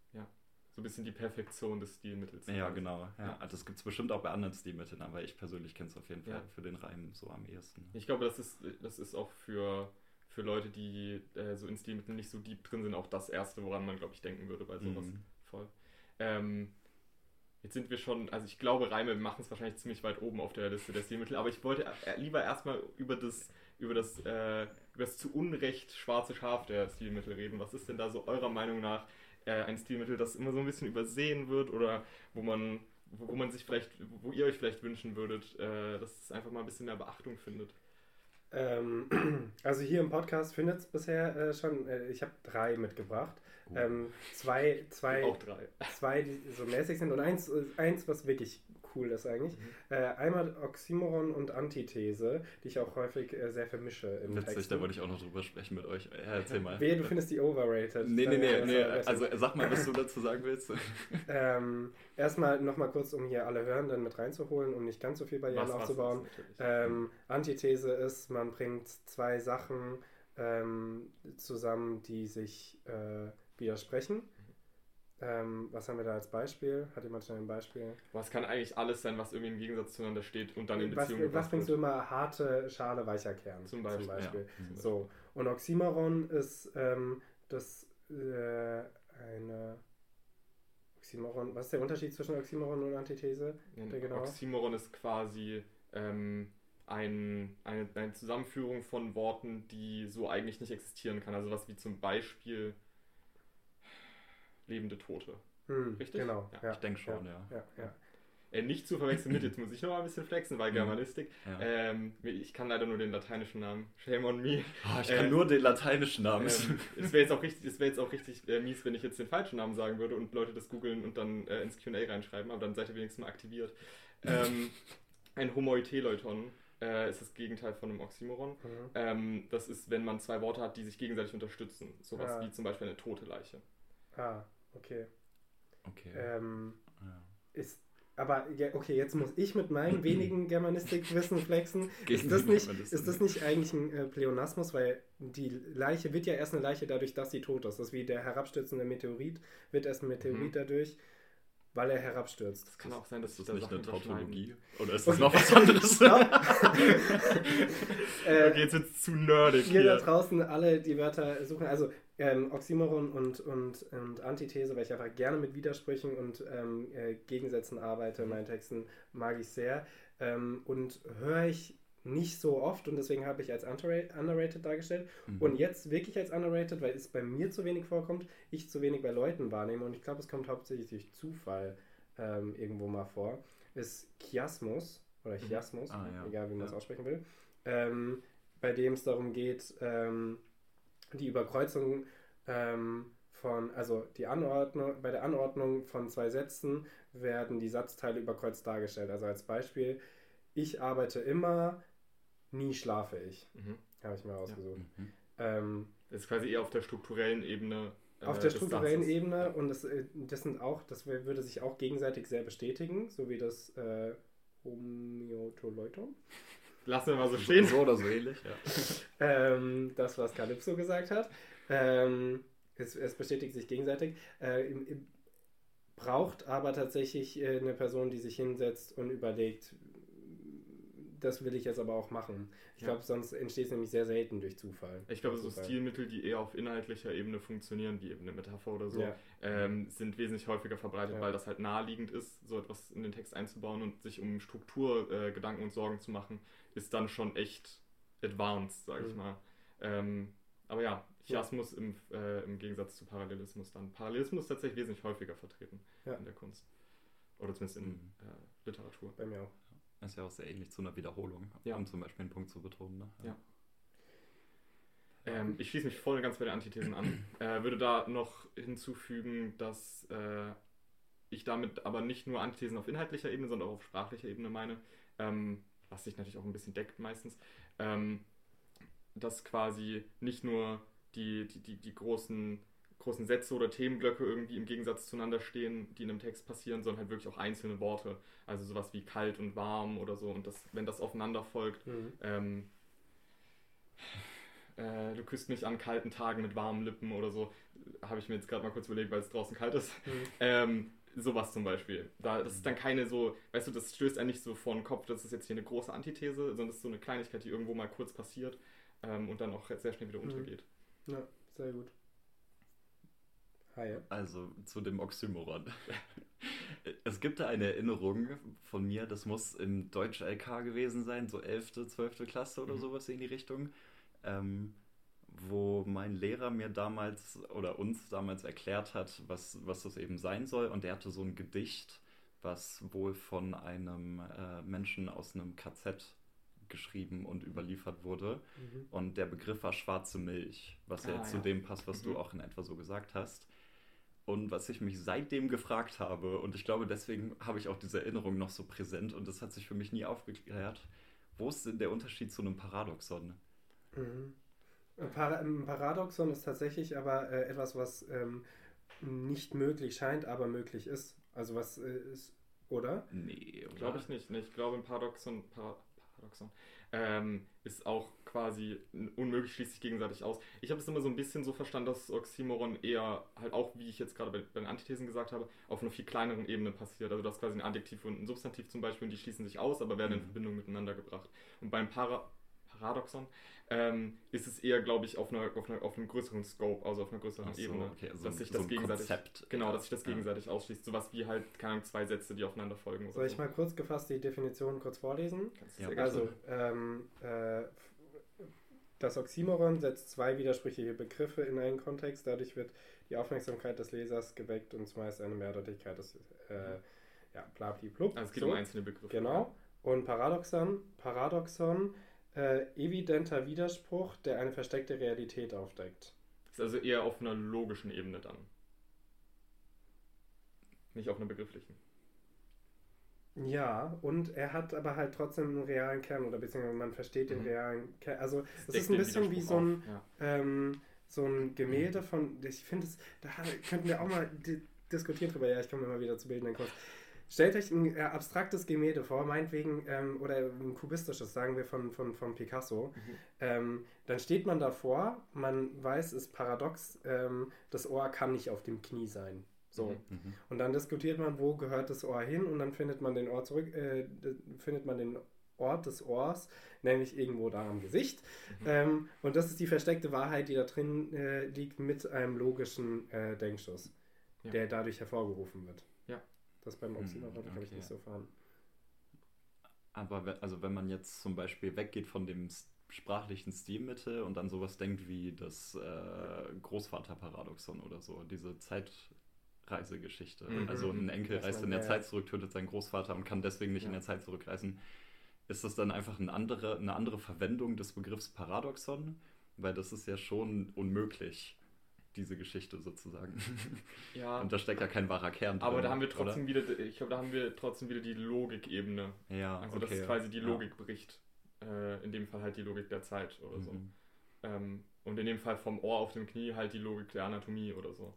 So ein bisschen die Perfektion des Stilmittels. Ja, genau. Ja. Ja. Also das gibt es bestimmt auch bei anderen Stilmitteln, aber ich persönlich kenne es auf jeden Fall Ja. für den Reim so am ehesten. Ich glaube, das ist, das ist auch für, für Leute, die äh, so in Stilmitteln nicht so deep drin sind, auch das Erste, woran man, glaube ich, denken würde bei sowas. Mhm. Voll. Ähm, jetzt sind wir schon, also ich glaube, Reime machen es wahrscheinlich ziemlich weit oben auf der Liste der Stilmittel, aber ich wollte äh, lieber erstmal über das, über das, äh, über das zu Unrecht schwarze Schaf der Stilmittel reden. Was ist denn da so eurer Meinung nach äh, ein Stilmittel, das immer so ein bisschen übersehen wird oder wo man, wo, man sich vielleicht, wo ihr euch vielleicht wünschen würdet, äh, dass es einfach mal ein bisschen mehr Beachtung findet? Ähm, also hier im Podcast findet es bisher äh, schon, äh, ich habe drei mitgebracht. Oh. Ähm, zwei, zwei, Auch drei. zwei, die so mäßig sind und eins, äh, eins was wirklich cool ist eigentlich. Mhm. Äh, einmal Oxymoron und Antithese, die ich auch häufig äh, sehr vermische im Witzig, Text. da wollte ich auch noch drüber sprechen mit euch. Ja, erzähl mal. Wehe, du findest die overrated. Nee, nee, nee, äh, nee. war Also besser. sag mal, was du dazu sagen willst. ähm, erstmal nochmal kurz, um hier alle Hörenden mit reinzuholen, um nicht ganz so viel Barrieren Was- aufzubauen. Ähm, Antithese ist, man bringt zwei Sachen ähm, zusammen, die sich äh, widersprechen. Ähm, was haben wir da als Beispiel? Hat jemand schon ein Beispiel? Was kann eigentlich alles sein, was irgendwie im Gegensatz zueinander steht und dann in Was, Beziehung was gebracht bringst du immer? Harte Schale, weicher Kern. Zum Beispiel, Beispiel. Ja. So. Und Oxymoron ist ähm, das äh, eine Oxymoron. Was ist der Unterschied zwischen Oxymoron und Antithese? Der genaue? Oxymoron ist quasi ähm, ein, eine, eine Zusammenführung von Worten, die so eigentlich nicht existieren kann. Also was wie zum Beispiel lebende Tote. Hm, Richtig? Genau. Ja, Ja, Ich denke schon, ja. ja, ja. Äh, nicht zu verwechseln mit, jetzt muss ich noch mal ein bisschen flexen, weil Mhm. Germanistik. Ja. Ähm, ich kann leider nur den lateinischen Namen. Shame on me. Ah, ich kann äh, nur den lateinischen Namen. Ähm, es wäre jetzt auch richtig, es wäre jetzt auch richtig äh, mies, wenn ich jetzt den falschen Namen sagen würde und Leute das googeln und dann äh, ins Q&A reinschreiben, aber dann seid ihr wenigstens mal aktiviert. Ähm, ein Homoiteleuton äh, ist das Gegenteil von einem Oxymoron. Mhm. Ähm, das ist, wenn man zwei Worte hat, die sich gegenseitig unterstützen. Sowas Ah. wie zum Beispiel eine tote Leiche. Ah, okay. okay. Ähm, ja. ist, aber ja, okay, jetzt muss ich mit meinem wenigen Germanistikwissen flexen. Ist das, nicht, ist das nicht eigentlich ein äh, Pleonasmus, weil die Leiche wird ja erst eine Leiche dadurch, dass sie tot ist. Das ist wie der herabstürzende Meteorit, wird erst ein Meteorit Mhm. dadurch, weil er herabstürzt. Das kann auch sein, dass Ist das nicht da eine Sachen überschneiden. Tautologie? Oder ist das noch was anderes? äh, Okay, jetzt wird's zu nerdig da hier. draußen alle die Wörter suchen, also ähm, Oxymoron und, und, und Antithese, weil ich einfach gerne mit Widersprüchen und ähm, äh, Gegensätzen arbeite in meinen Texten, mag ich sehr. Ähm, und höre ich nicht so oft und deswegen habe ich als underra- underrated dargestellt. Mhm. Und jetzt wirklich als underrated, weil es bei mir zu wenig vorkommt, ich zu wenig bei Leuten wahrnehme und ich glaube, es kommt hauptsächlich durch Zufall ähm, irgendwo mal vor, ist Chiasmus oder Mhm. Chiasmus, Ah, ja. egal wie man es Ja. aussprechen will, ähm, bei dem es darum geht, ähm, die Überkreuzung ähm, von, also die Anordnung, bei der Anordnung von zwei Sätzen werden die Satzteile überkreuzt dargestellt. Also als Beispiel, ich arbeite immer, nie schlafe ich. Mhm. Habe ich mir ausgesucht. Mhm. Ähm, Das ist quasi eher auf der strukturellen Ebene. äh, auf der strukturellen Satzes. Ebene und das, äh, das sind auch, das würde sich auch gegenseitig sehr bestätigen, so wie das äh, Homeotoleuton. Lassen wir mal so stehen. So oder so ähnlich, ja. Ähm, das, was Calypso gesagt hat. Ähm, es, es bestätigt sich gegenseitig. Äh, im, im, braucht aber tatsächlich äh, eine Person, die sich hinsetzt und überlegt, das will ich jetzt aber auch machen. Ich Ja. glaube, sonst entsteht es nämlich sehr selten durch Zufall. Ich glaube, so Zufall. Stilmittel, die eher auf inhaltlicher Ebene funktionieren, wie eben eine Metapher oder so, Ja. ähm, sind wesentlich häufiger verbreitet, Ja. weil das halt naheliegend ist, so etwas in den Text einzubauen und sich um Struktur äh, Gedanken und Sorgen zu machen, ist dann schon echt advanced, sage ich Mhm. mal. Ähm, aber ja, Chiasmus im, äh, im Gegensatz zu Parallelismus dann. Parallelismus ist tatsächlich wesentlich häufiger vertreten Ja. in der Kunst. Oder zumindest in Mhm. äh, Literatur. Bei mir auch. Ist ja auch sehr ähnlich zu einer Wiederholung, Ja. um zum Beispiel einen Punkt zu betonen. Ne? Ja. Ähm, ich schließe mich voll und ganz bei den Antithesen an. Äh, würde da noch hinzufügen, dass äh, ich damit aber nicht nur Antithesen auf inhaltlicher Ebene, sondern auch auf sprachlicher Ebene meine, ähm, was sich natürlich auch ein bisschen deckt meistens, ähm, dass quasi nicht nur die, die, die, die großen, großen Sätze oder Themenblöcke irgendwie im Gegensatz zueinander stehen, die in einem Text passieren, sondern halt wirklich auch einzelne Worte. Also sowas wie kalt und warm oder so. Und das, wenn das aufeinander folgt, Mhm. ähm, äh, du küsst mich an kalten Tagen mit warmen Lippen oder so. Habe ich mir jetzt gerade mal kurz überlegt, weil es draußen kalt ist. Mhm. Ähm, sowas zum Beispiel. Da, das ist dann keine so, weißt du, das stößt einen nicht so vor den Kopf, das ist jetzt hier eine große Antithese, sondern das ist so eine Kleinigkeit, die irgendwo mal kurz passiert ähm, und dann auch sehr schnell wieder Mhm. untergeht. Ja, sehr gut. Hi. Also zu dem Oxymoron. Es gibt da eine Erinnerung von mir, das muss im Deutsch-LK gewesen sein, so 11., 12. Klasse oder Mhm. sowas in die Richtung, ähm, wo mein Lehrer mir damals oder uns damals erklärt hat, was, was das eben sein soll. Und er hatte so ein Gedicht, was wohl von einem äh, Menschen aus einem KZ geschrieben und überliefert wurde. Mhm. Und der Begriff war schwarze Milch, was ja Ah, jetzt zu ja. dem passt, was du Mhm. auch in etwa so gesagt hast. Und was ich mich seitdem gefragt habe, und ich glaube, deswegen habe ich auch diese Erinnerung noch so präsent und das hat sich für mich nie aufgeklärt, wo ist denn der Unterschied zu einem Paradoxon? Mhm. Ein, Para ein Paradoxon ist tatsächlich aber äh, etwas, was ähm, nicht möglich scheint, aber möglich ist. Also was äh, ist, oder? Nee, oder? Glaube ich nicht. Ich glaube, ein Paradoxon, Para, Paradoxon ähm, ist auch quasi unmöglich, schließt sich gegenseitig aus. Ich habe es immer so ein bisschen so verstanden, dass Oxymoron eher halt auch, wie ich jetzt gerade bei, bei den Antithesen gesagt habe, auf einer viel kleineren Ebene passiert. Also das quasi ein Adjektiv und ein Substantiv zum Beispiel und die schließen sich aus, aber werden in Mhm. Verbindung miteinander gebracht. Und beim Para, Paradoxon ähm, ist es eher, glaube ich, auf, einer, auf, einer, auf einem größeren Scope, also auf einer größeren so, Ebene. okay, also dass sich so das gegenseitig, Konzept. genau, dass sich das Ja. gegenseitig ausschließt. Sowas wie halt, keine Ahnung, zwei Sätze, die aufeinander folgen. Soll ich so. mal kurz gefasst die Definition kurz vorlesen? Kannst du Ja, Also, ähm, äh, das Oxymoron setzt zwei widersprüchliche Begriffe in einen Kontext. Dadurch wird die Aufmerksamkeit des Lesers geweckt und zumeist eine Mehrdeutigkeit des, äh, ja, blablablub. Also es geht so. um einzelne Begriffe. Genau. Und Paradoxon, Paradoxon, äh, evidenter Widerspruch, der eine versteckte Realität aufdeckt. Ist also eher auf einer logischen Ebene dann. Nicht auf einer begrifflichen. Ja, und er hat aber halt trotzdem einen realen Kern oder beziehungsweise man versteht den mhm. realen Kern. Also es ist ein bisschen wie so ein, ja. ähm, so ein Gemälde von, ich finde es, da könnten wir auch mal di diskutieren drüber, ja, ich komme immer wieder zu bildenden Kurs. Stellt euch ein äh, abstraktes Gemälde vor, meinetwegen, ähm, oder ein kubistisches, sagen wir von, von, von Picasso. Mhm. Ähm, dann steht man davor, man weiß, es ist paradox, ähm, das Ohr kann nicht auf dem Knie sein. So. Mhm. Und dann diskutiert man, wo gehört das Ohr hin und dann findet man den Ort zurück, äh, findet man den Ort des Ohrs, nämlich irgendwo da am Gesicht. Mhm. Ähm, und das ist die versteckte Wahrheit, die da drin äh, liegt mit einem logischen äh, Denkschuss, ja. der dadurch hervorgerufen wird. Ja. Das beim Oxymoron mhm, okay, habe ich nicht so fahren. Aber also wenn man jetzt zum Beispiel weggeht von dem sprachlichen Stilmittel und dann sowas denkt wie das äh, Großvaterparadoxon oder so, diese Zeit Zeitreisegeschichte. Mhm. Also ein Enkel reist in der Zeit zurück, tötet seinen Großvater und kann deswegen nicht ja. in der Zeit zurückreisen. Ist das dann einfach eine andere, eine andere Verwendung des Begriffs Paradoxon? Weil das ist ja schon unmöglich, diese Geschichte sozusagen. Ja. Und da steckt ja kein wahrer Kern drin. Aber da haben wir trotzdem oder? wieder, ich glaube, da haben wir trotzdem wieder die Logikebene. Ja. Also okay, dass quasi die Logik ja. bricht. Äh, in dem Fall halt die Logik der Zeit oder mhm. so. Ähm, und in dem Fall vom Ohr auf dem Knie halt die Logik der Anatomie oder so.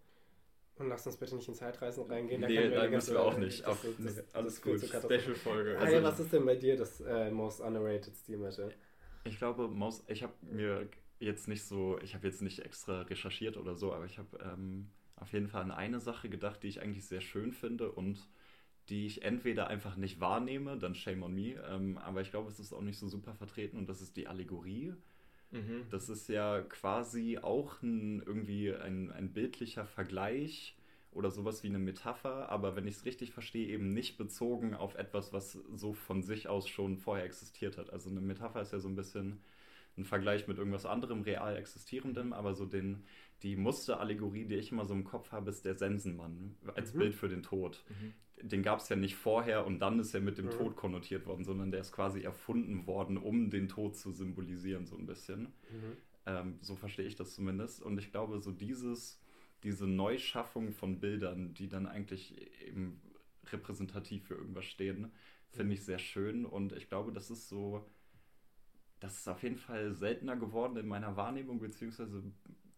Und lass uns bitte nicht in Zeitreisen reingehen. Da nee, da müssen wir auch nicht. Auf, das, das, alles gut. Special-Folge. Ah, ja, was ist denn bei dir das äh, most underrated Stilmittel? Ich glaube, most, ich habe mir jetzt nicht so, ich habe jetzt nicht extra recherchiert oder so, aber ich habe ähm, auf jeden Fall an eine Sache gedacht, die ich eigentlich sehr schön finde und die ich entweder einfach nicht wahrnehme, dann shame on me, ähm, aber ich glaube, es ist auch nicht so super vertreten und das ist die Allegorie. Mhm. Das ist ja quasi auch ein, irgendwie ein, ein bildlicher Vergleich oder sowas wie eine Metapher, aber wenn ich es richtig verstehe, eben nicht bezogen auf etwas, was so von sich aus schon vorher existiert hat. Also eine Metapher ist ja so ein bisschen ein Vergleich mit irgendwas anderem, real existierendem, aber so den, die Musterallegorie, die ich immer so im Kopf habe, ist der Sensenmann als mhm. Bild für den Tod. Mhm. Den gab es ja nicht vorher und dann ist er mit dem mhm. Tod konnotiert worden, sondern der ist quasi erfunden worden, um den Tod zu symbolisieren, so ein bisschen. Mhm. Ähm, so verstehe ich das zumindest. Und ich glaube, so dieses, diese Neuschaffung von Bildern, die dann eigentlich eben repräsentativ für irgendwas stehen, finde mhm. ich sehr schön. Und ich glaube, das ist so, das ist auf jeden Fall seltener geworden in meiner Wahrnehmung, beziehungsweise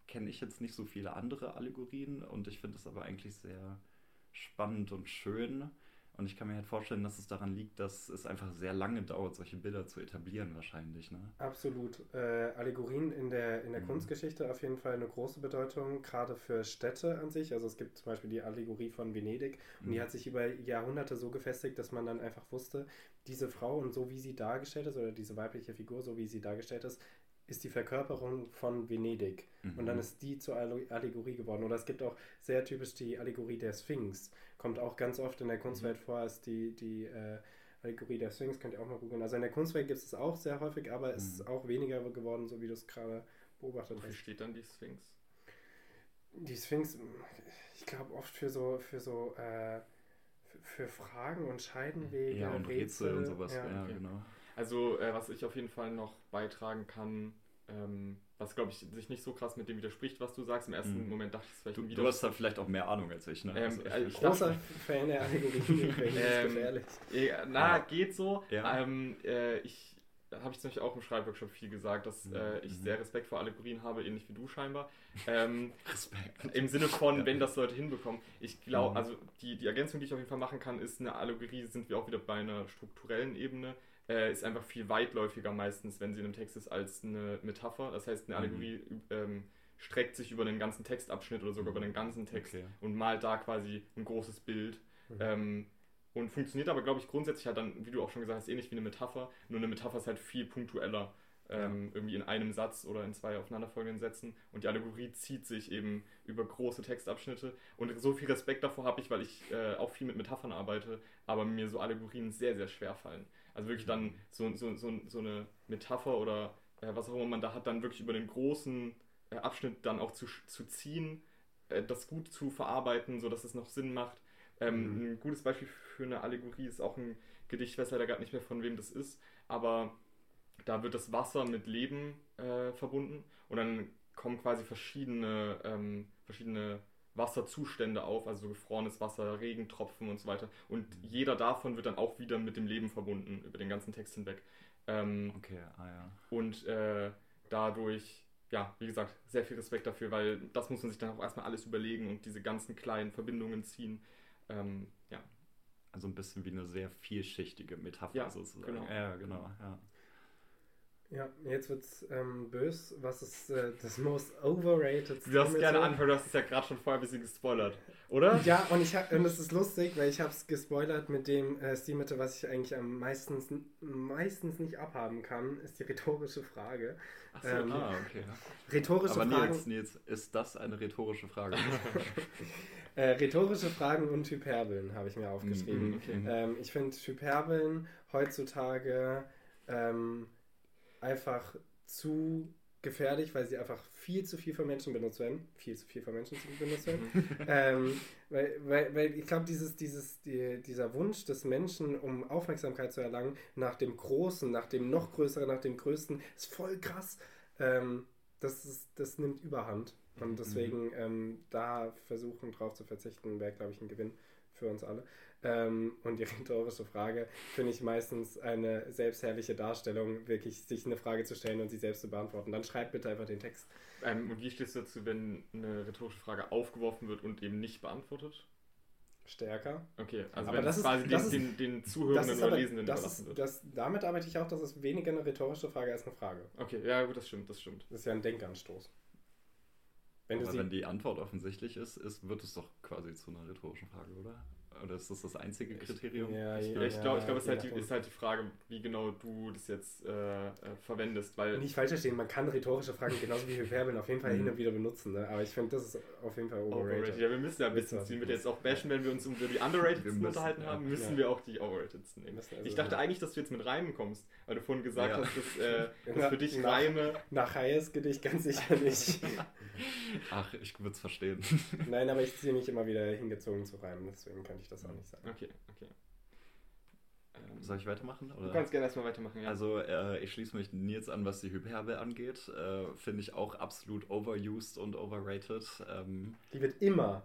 kenne ich jetzt nicht so viele andere Allegorien und ich finde es aber eigentlich sehr spannend und schön. Und ich kann mir halt vorstellen, dass es daran liegt, dass es einfach sehr lange dauert, solche Bilder zu etablieren, wahrscheinlich. Ne? Absolut. Äh, Allegorien in der, in der mhm. Kunstgeschichte auf jeden Fall eine große Bedeutung, gerade für Städte an sich. Also es gibt zum Beispiel die Allegorie von Venedig und mhm. die hat sich über Jahrhunderte so gefestigt, dass man dann einfach wusste, diese Frau und so wie sie dargestellt ist, oder diese weibliche Figur, so wie sie dargestellt ist, ist die Verkörperung von Venedig. Mhm. Und dann ist die zur Allegorie geworden. Oder es gibt auch sehr typisch die Allegorie der Sphinx. Kommt auch ganz oft in der Kunstwelt mhm. vor, ist die, die äh, Allegorie der Sphinx, könnt ihr auch mal googeln. Also in der Kunstwelt gibt es auch sehr häufig, aber es ist mhm. auch weniger geworden, so wie du es gerade beobachtet hast. Wie steht dann die Sphinx? Die Sphinx, ich glaube oft für so, für so, äh, für Fragen und Scheidenwege. Ja, und Rätsel, Rätsel und sowas, ja, ja genau. Also, äh, was ich auf jeden Fall noch beitragen kann, ähm, was glaube ich sich nicht so krass mit dem widerspricht, was du sagst. Im ersten mhm. Moment dachte ich es vielleicht du, du hast da vielleicht auch mehr Ahnung als ich, ne? Ähm, also, ich großer Fan der Allegorie, ähm. Ja, na, geht so. Ja. Ähm, äh, ich habe ich zum Beispiel auch im Schreibworkshop viel gesagt, dass äh, ich mhm. sehr Respekt vor Allegorien habe, ähnlich wie du scheinbar. Ähm, Respekt. Im Sinne von, ja. wenn das Leute hinbekommen. Ich glaube, mhm. also die, die Ergänzung, die ich auf jeden Fall machen kann, ist, eine Allegorie sind wir auch wieder bei einer strukturellen Ebene äh, ist einfach viel weitläufiger meistens, wenn sie in einem Text ist, als eine Metapher. Das heißt, eine mhm. Allegorie mhm. ähm, streckt sich über den ganzen Textabschnitt oder sogar über den ganzen Text okay. und malt da quasi ein großes Bild. Mhm. Ähm, und funktioniert aber, glaube ich, grundsätzlich halt dann, wie du auch schon gesagt hast, ähnlich wie eine Metapher. Nur eine Metapher ist halt viel punktueller. Ähm, irgendwie in einem Satz oder in zwei aufeinanderfolgenden Sätzen. Und die Allegorie zieht sich eben über große Textabschnitte. Und so viel Respekt davor habe ich, weil ich äh, auch viel mit Metaphern arbeite, aber mir so Allegorien sehr, sehr schwer fallen. Also wirklich dann so, so, so, so eine Metapher oder äh, was auch immer man da hat, dann wirklich über den großen äh, Abschnitt dann auch zu, zu ziehen, äh, das gut zu verarbeiten, sodass es noch Sinn macht. Ähm, mhm. Ein gutes Beispiel für eine Allegorie ist auch ein Gedicht, ich weiß leider gerade nicht mehr von wem das ist, aber da wird das Wasser mit Leben äh, verbunden und dann kommen quasi verschiedene, ähm, verschiedene Wasserzustände auf, also so gefrorenes Wasser, Regentropfen und so weiter. Und jeder davon wird dann auch wieder mit dem Leben verbunden, über den ganzen Text hinweg. Ähm, okay, ah ja. Und äh, dadurch, ja, wie gesagt, sehr viel Respekt dafür, weil das muss man sich dann auch erstmal alles überlegen und diese ganzen kleinen Verbindungen ziehen. Ähm, ja. Also ein bisschen wie eine sehr vielschichtige Metapher ja, sozusagen. Genau. Ja, genau, ja. Ja, jetzt wird's ähm, bös. Was ist äh, das most overrated? Du darfst gerne anfangen, du hast es ja gerade schon vorher ein bisschen gespoilert, oder? Ja, und ich hab, und es ist lustig, weil ich habe es gespoilert mit dem äh, Stilmittel, was ich eigentlich am meistens, meistens nicht abhaben kann, ist die rhetorische Frage. Ach so, ähm, ah, okay. Rhetorische Aber Fragen. Nils, Nils, ist das eine rhetorische Frage? äh, rhetorische Fragen und Hyperbeln habe ich mir aufgeschrieben. Mm, okay. ähm, ich finde Hyperbeln heutzutage ähm, einfach zu gefährlich, weil sie einfach viel zu viel von Menschen benutzt werden. Viel zu viel von Menschen benutzt werden. ähm, weil, weil, weil ich glaube, dieses, dieses, die, dieser Wunsch des Menschen, um Aufmerksamkeit zu erlangen, nach dem Großen, nach dem noch Größeren, nach dem Größten, ist voll krass. Ähm, das, ist, das nimmt Überhand. Und mhm. deswegen ähm, da versuchen drauf zu verzichten, wäre, glaube ich, ein Gewinn für uns alle. Ähm, und die rhetorische Frage finde ich meistens eine selbstherrliche Darstellung, wirklich sich eine Frage zu stellen und sie selbst zu beantworten. Dann schreibt bitte einfach den Text. Ähm, und wie stehst du dazu, wenn eine rhetorische Frage aufgeworfen wird und eben nicht beantwortet? Stärker. Okay, also aber wenn das es quasi ist, den, ist, den, den Zuhörenden oder Lesenden das überlassen wird. Das, damit arbeite ich auch, dass es weniger eine rhetorische Frage als eine Frage. Okay, ja gut, das stimmt, das stimmt. Das ist ja ein Denkanstoß. Wenn aber wenn die Antwort offensichtlich ist, ist, wird es doch quasi zu einer rhetorischen Frage, oder? Oder ist das das einzige Kriterium? Ich, ja, ich, ja, ich glaube, glaub, es halt ist halt die Frage, wie genau du das jetzt äh, äh, verwendest. Weil Nicht falsch verstehen, man kann rhetorische Fragen genauso wie Hyperbeln auf jeden Fall mhm. hin und wieder benutzen. Ne? Aber ich finde, das ist auf jeden Fall overrated. overrated. Ja, wir müssen ja ein bisschen ziehen. Wir jetzt auch bashen, wenn wir uns über die underrated unterhalten ja. haben, müssen wir auch die overrated nehmen. Also ich dachte eigentlich, dass du jetzt mit Reimen kommst, weil du vorhin gesagt hast, dass, äh, dass für dich nach, Reime... Nach Hayes Gedicht ganz sicher nicht. Ach, ich würde es verstehen. Nein, aber ich ziehe mich immer wieder hingezogen zu Reimen, deswegen kann ich das auch nicht sagen. Okay, okay. Ähm, Soll ich weitermachen? Oder? Du kannst gerne erstmal weitermachen, ja. Also, äh, ich schließe mich Nils an, was die Hyperbel angeht. Äh, Finde ich auch absolut overused und overrated. Ähm, die wird immer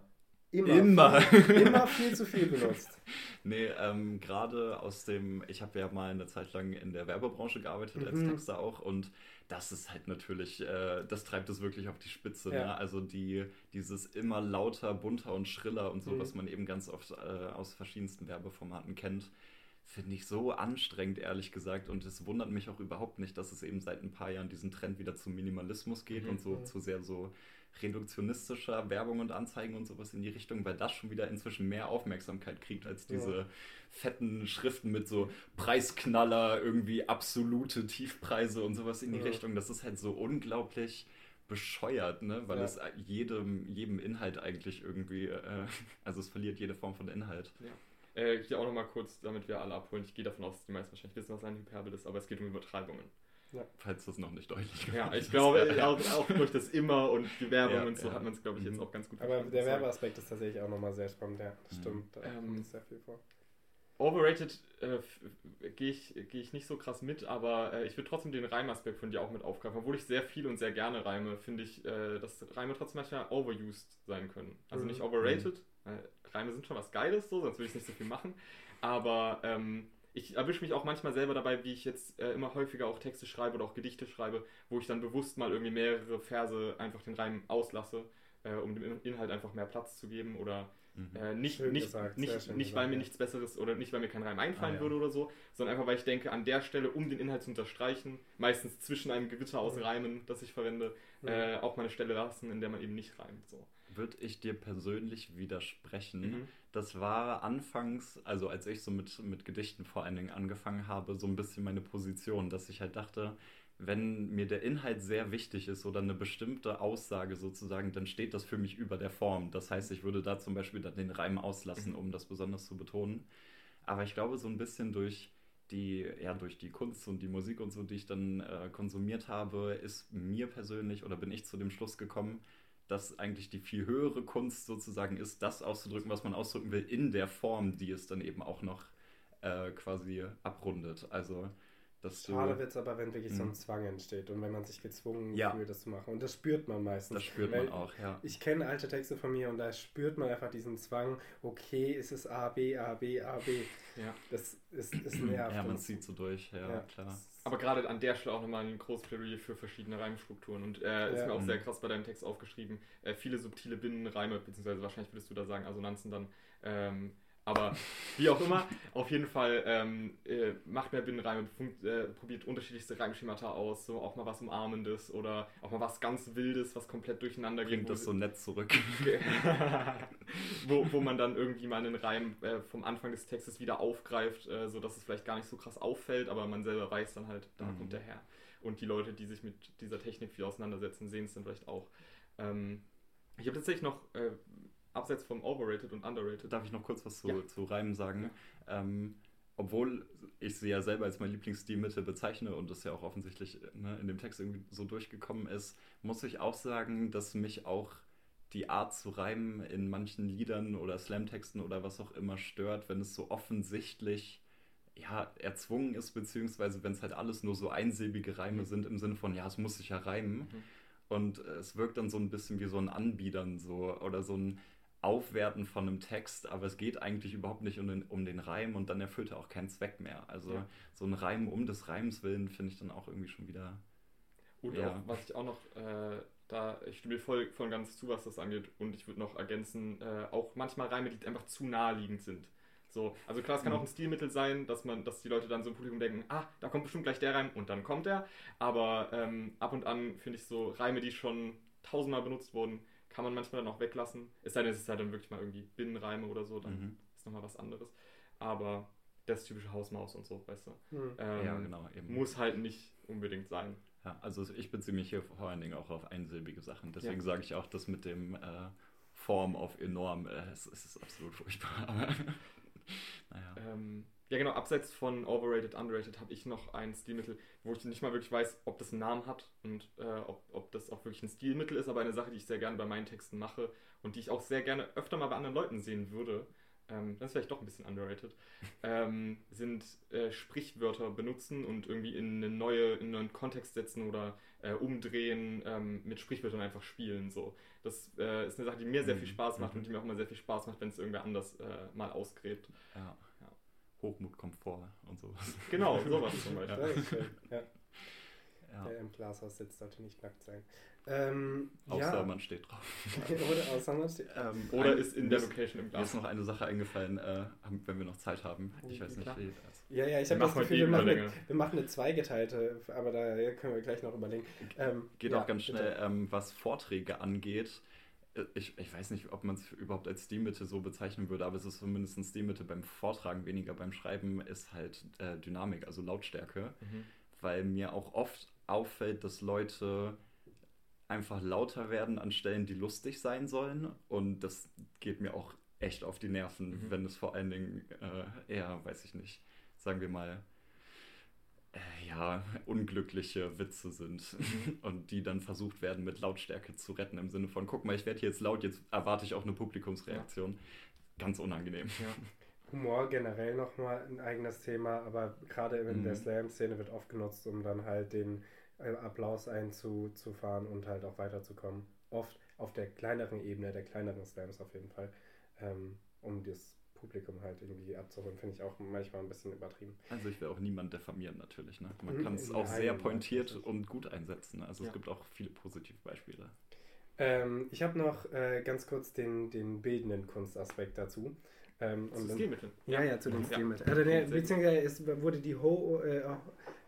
Immer. Immer. Viel, immer viel zu viel benutzt. Nee, ähm, gerade aus dem, ich habe ja mal eine Zeit lang in der Werbebranche gearbeitet, als mhm. Texter auch, und das ist halt natürlich, äh, das treibt es wirklich auf die Spitze. Ne? Ja. Ne? Also die, dieses immer lauter, bunter und schriller und so, mhm. was man eben ganz oft äh, aus verschiedensten Werbeformaten kennt, finde ich so anstrengend, ehrlich gesagt. Und es wundert mich auch überhaupt nicht, dass es eben seit ein paar Jahren diesen Trend wieder zum Minimalismus geht mhm. und so mhm. zu sehr so reduktionistischer Werbung und Anzeigen und sowas in die Richtung, weil das schon wieder inzwischen mehr Aufmerksamkeit kriegt als diese ja. fetten Schriften mit so Preisknaller, irgendwie absolute Tiefpreise und sowas in die ja. Richtung. Das ist halt so unglaublich bescheuert, ne? weil ja. es jedem, jedem Inhalt eigentlich irgendwie, äh, also es verliert jede Form von Inhalt. Ja. Äh, hier auch nochmal kurz, damit wir alle abholen. Ich gehe davon aus, dass die meisten wahrscheinlich wissen, was ein Hyperbel ist, aber es geht um Übertreibungen. Ja. Falls das noch nicht deutlich geworden Ja, ich glaube, auch, auch, durch das Immer und die Werbung ja, und so ja. hat man es, glaube ich, jetzt mhm. auch ganz gut Aber der Werbeaspekt ist tatsächlich auch nochmal sehr spannend, ja, das mhm. stimmt. Da ähm, kommt sehr viel vor. Overrated äh, gehe ich, geh ich nicht so krass mit, aber äh, ich würde trotzdem den Reimaspekt von dir auch mit aufgreifen. Obwohl ich sehr viel und sehr gerne reime, finde ich, äh, dass Reime trotzdem manchmal overused sein können. Also mhm. nicht overrated, mhm. Reime sind schon was Geiles, so, sonst würde ich nicht so viel machen. Aber ähm, ich erwische mich auch manchmal selber dabei, wie ich jetzt äh, immer häufiger auch Texte schreibe oder auch Gedichte schreibe, wo ich dann bewusst mal irgendwie mehrere Verse einfach den Reim auslasse, äh, um dem Inhalt einfach mehr Platz zu geben oder mhm. äh, nicht, nicht, gesagt, nicht, nicht gesagt, weil mir ja. nichts Besseres oder nicht, weil mir kein Reim einfallen ah, ja. würde oder so, sondern einfach, weil ich denke, an der Stelle, um den Inhalt zu unterstreichen, meistens zwischen einem Gewitter aus mhm. Reimen, das ich verwende, mhm. Äh, auch mal eine Stelle lassen, in der man eben nicht reimt. So würde ich dir persönlich widersprechen. Mhm. Das war anfangs, also als ich so mit, mit Gedichten vor allen Dingen angefangen habe, so ein bisschen meine Position, dass ich halt dachte, wenn mir der Inhalt sehr wichtig ist oder eine bestimmte Aussage sozusagen, dann steht das für mich über der Form. Das heißt, ich würde da zum Beispiel dann den Reim auslassen, mhm. um das besonders zu betonen. Aber ich glaube, so ein bisschen durch die, ja, durch die Kunst und die Musik und so, die ich dann äh, konsumiert habe, ist mir persönlich oder bin ich zu dem Schluss gekommen, dass eigentlich die viel höhere Kunst sozusagen ist, das auszudrücken, was man ausdrücken will, in der Form, die es dann eben auch noch äh, quasi abrundet. Also dass Schade wird es aber, wenn wirklich so ein hm. Zwang entsteht und wenn man sich gezwungen ja. fühlt, das zu machen. Und das spürt man meistens. Das spürt man auch, ja. Ich kenne alte Texte von mir und da spürt man einfach diesen Zwang, okay, ist es A, B, A, B, A, B. Ja. Das ist, ist nervt. Ja, man zieht so durch, ja, ja. klar. Aber gerade an der Stelle auch nochmal ein großes Plädoyer für verschiedene Reimstrukturen. Und äh, ist mir auch sehr mhm. krass bei deinem Text aufgeschrieben. Äh, viele subtile Binnenreime, beziehungsweise wahrscheinlich würdest du da sagen Assonanzen dann, ähm, aber wie auch immer, auf jeden Fall ähm, äh, macht mehr Binnenreime, äh, probiert unterschiedlichste Reimschemata aus, so auch mal was Umarmendes oder auch mal was ganz Wildes, was komplett durcheinander geht. Bringt das so nett zurück. wo, wo man dann irgendwie mal einen Reim äh, vom Anfang des Textes wieder aufgreift, äh, sodass es vielleicht gar nicht so krass auffällt, aber man selber weiß dann halt, da mhm. kommt der her. Und die Leute, die sich mit dieser Technik viel auseinandersetzen, sehen es dann vielleicht auch. Ähm, ich habe tatsächlich noch äh, abseits vom Overrated und Underrated. Darf ich noch kurz was zu, ja. zu Reimen sagen? Ja. Ähm, obwohl ich sie ja selber als mein Lieblingsstilmittel bezeichne und das ja auch offensichtlich ne, in dem Text irgendwie so durchgekommen ist, muss ich auch sagen, dass mich auch die Art zu reimen in manchen Liedern oder Slamtexten oder was auch immer stört, wenn es so offensichtlich ja, erzwungen ist, beziehungsweise wenn es halt alles nur so einsilbige Reime sind im Sinne von, ja, es muss sich ja reimen. Mhm. Und es wirkt dann so ein bisschen wie so ein Anbiedern so oder so ein, Aufwerten von einem Text, aber es geht eigentlich überhaupt nicht um den, um den Reim und dann erfüllt er auch keinen Zweck mehr. Also ja. so ein Reim um des Reims willen finde ich dann auch irgendwie schon wieder. Und ja. auch, was ich auch noch, äh, da, ich stimme dir voll, voll und ganz zu, was das angeht und ich würde noch ergänzen, äh, auch manchmal Reime, die einfach zu naheliegend sind. So, also klar, es kann mhm. auch ein Stilmittel sein, dass man, dass die Leute dann so im Publikum denken, ah, da kommt bestimmt gleich der Reim und dann kommt er. Aber ähm, ab und an finde ich so Reime, die schon tausendmal benutzt wurden, kann man manchmal dann auch weglassen. Es sei denn, es ist halt dann wirklich mal irgendwie Binnenreime oder so, dann mhm. ist nochmal was anderes. Aber das typische Hausmaus und so, weißt du. Mhm. Ähm, ja, genau. Eben. Muss halt nicht unbedingt sein. Ja, also ich beziehe mich hier vor allen Dingen auch auf einsilbige Sachen. Deswegen ja. sage ich auch, dass mit dem äh, Form auf enorm, äh, es, es, ist absolut furchtbar. naja. Ähm, ja, genau, abseits von Overrated, Underrated habe ich noch ein Stilmittel, wo ich nicht mal wirklich weiß, ob das einen Namen hat und äh, ob, ob das auch wirklich ein Stilmittel ist, aber eine Sache, die ich sehr gerne bei meinen Texten mache und die ich auch sehr gerne öfter mal bei anderen Leuten sehen würde, ähm, das ist vielleicht doch ein bisschen underrated, ähm, sind äh, Sprichwörter benutzen und irgendwie in, eine neue, in einen neuen Kontext setzen oder äh, umdrehen, ähm, mit Sprichwörtern einfach spielen. So. Das äh, ist eine Sache, die mir sehr viel mhm. Spaß macht mhm. und die mir auch immer sehr viel Spaß macht, wenn es irgendwer anders äh, mal ausgräbt. Ja. Hochmut, Komfort und sowas. Genau, sowas zum Beispiel. Ja. ja. Ja. Der im Glashaus sitzt, sollte nicht nackt sein. Ähm, außer ja. man steht drauf. oder außer man steht ähm, Oder ist in der Location im Glas. Mir ist noch eine Sache eingefallen, äh, wenn wir noch Zeit haben. Ich weiß nicht, wie. Ja, ja, ich habe das Gefühl, wir machen, eine, wir machen eine zweigeteilte, aber da können wir gleich noch überlegen. Ähm, Geht ja, auch ganz schnell, ähm, was Vorträge angeht ich, ich weiß nicht, ob man es überhaupt als Stilmittel so bezeichnen würde, aber es ist zumindest ein Stilmittel beim Vortragen, weniger beim Schreiben, ist halt äh, Dynamik, also Lautstärke. Mhm. Weil mir auch oft auffällt, dass Leute einfach lauter werden an Stellen, die lustig sein sollen. Und das geht mir auch echt auf die Nerven, mhm. wenn es vor allen Dingen äh, eher, weiß ich nicht, sagen wir mal, äh, ja, unglückliche Witze sind mhm. und die dann versucht werden mit Lautstärke zu retten im Sinne von, guck mal, ich werde hier jetzt laut, jetzt erwarte ich auch eine Publikumsreaktion. Ja. Ganz unangenehm. Ja. Humor generell nochmal ein eigenes Thema, aber gerade in mhm. der Slam-Szene wird oft genutzt, um dann halt den äh, Applaus einzufahren und halt auch weiterzukommen. Oft auf der kleineren Ebene, der kleineren Slams auf jeden Fall, ähm, um das Publikum halt irgendwie abzuholen, finde ich auch manchmal ein bisschen übertrieben. Also ich will auch niemand diffamieren natürlich. Ne? Man mhm. kann es auch sehr pointiert und gut einsetzen. Also ja. es gibt auch viele positive Beispiele. Ähm, ich habe noch äh, ganz kurz den, den bildenden Kunstaspekt dazu. Ähm, zu Stilmitteln. Ja, ja, zu den ja. Stilmitteln. Also der, beziehungsweise es wurde die, Ho äh,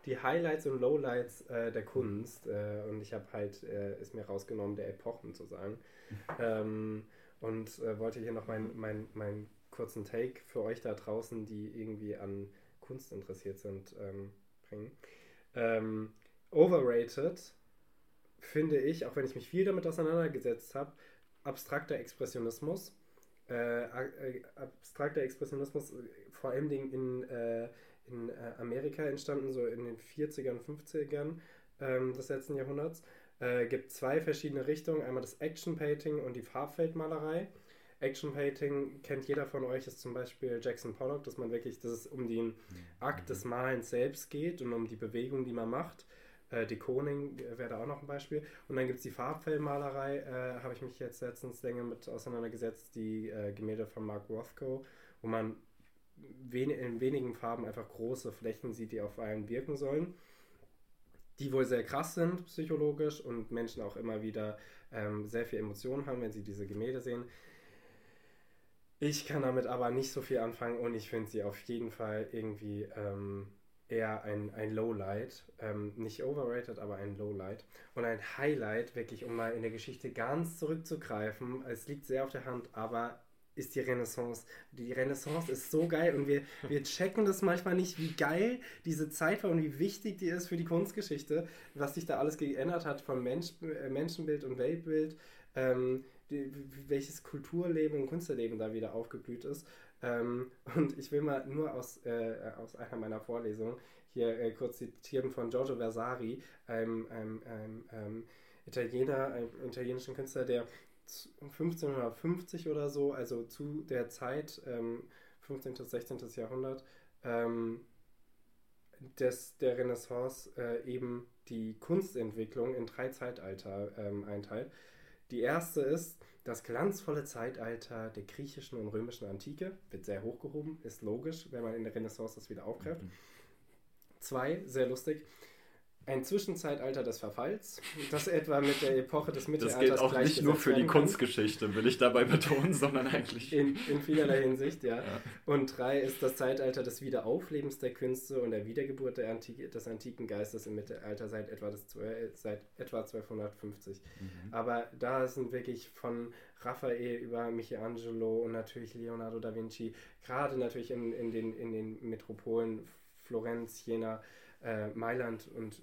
die Highlights und Lowlights äh, der Kunst äh, und ich habe halt, äh, ist mir rausgenommen, der Epochen zu sagen. ähm, und äh, wollte hier noch mein, mein, mein kurzen Take für euch da draußen, die irgendwie an Kunst interessiert sind, ähm, bringen. Ähm, overrated finde ich, auch wenn ich mich viel damit auseinandergesetzt habe, abstrakter Expressionismus. Äh, äh, abstrakter Expressionismus vor allem in, äh, in äh, Amerika entstanden, so in den 40ern, 50ern ähm, des letzten Jahrhunderts. Gibt zwei verschiedene Richtungen. Einmal das Action Painting und die Farbfeldmalerei. Action Painting kennt jeder von euch, ist zum Beispiel Jackson Pollock, dass man wirklich, dass es um den Akt des Malens selbst geht und um die Bewegung, die man macht. Äh, die Koning wäre da auch noch ein Beispiel. Und dann gibt es die Farbfellmalerei, äh, habe ich mich jetzt letztens länger mit auseinandergesetzt, die äh, Gemälde von Mark Rothko, wo man wen in wenigen Farben einfach große Flächen sieht, die auf einen wirken sollen. Die wohl sehr krass sind, psychologisch, und Menschen auch immer wieder ähm, sehr viel Emotionen haben, wenn sie diese Gemälde sehen. Ich kann damit aber nicht so viel anfangen und ich finde sie auf jeden Fall irgendwie ähm, eher ein, ein Lowlight. Ähm, nicht overrated, aber ein Lowlight. Und ein Highlight, wirklich, um mal in der Geschichte ganz zurückzugreifen. Es liegt sehr auf der Hand, aber ist die Renaissance. Die Renaissance ist so geil und wir, wir checken das manchmal nicht, wie geil diese Zeit war und wie wichtig die ist für die Kunstgeschichte, was sich da alles geändert hat vom Mensch, äh, Menschenbild und Weltbild, ähm, die, welches Kulturleben und Künstlerleben da wieder aufgeblüht ist. Ähm, und ich will mal nur aus, äh, aus einer meiner Vorlesungen hier äh, kurz zitieren von Giorgio Vasari, einem, einem, einem, einem Italiener, einem italienischen Künstler, der 1550 oder so, also zu der Zeit, ähm, 15. bis 16. Jahrhundert, ähm, des, der Renaissance äh, eben die Kunstentwicklung in drei Zeitalter ähm, einteilt. Die erste ist das glanzvolle Zeitalter der griechischen und römischen Antike, wird sehr hochgehoben, ist logisch, wenn man in der Renaissance das wieder aufgreift. Mhm. Zwei, sehr lustig, ein Zwischenzeitalter des Verfalls, das etwa mit der Epoche des Mittelalters Das gilt auch nicht nur für die Kunstgeschichte, will ich dabei betonen, sondern eigentlich... In, in vielerlei Hinsicht, ja. ja. Und drei ist das Zeitalter des Wiederauflebens der Künste und der Wiedergeburt der Antike, des antiken Geistes im Mittelalter seit etwa, des, seit etwa 1250. Mhm. Aber da sind wirklich von Raphael über Michelangelo und natürlich Leonardo da Vinci, gerade natürlich in, in, den, in den Metropolen Florenz, Jena, äh, Mailand und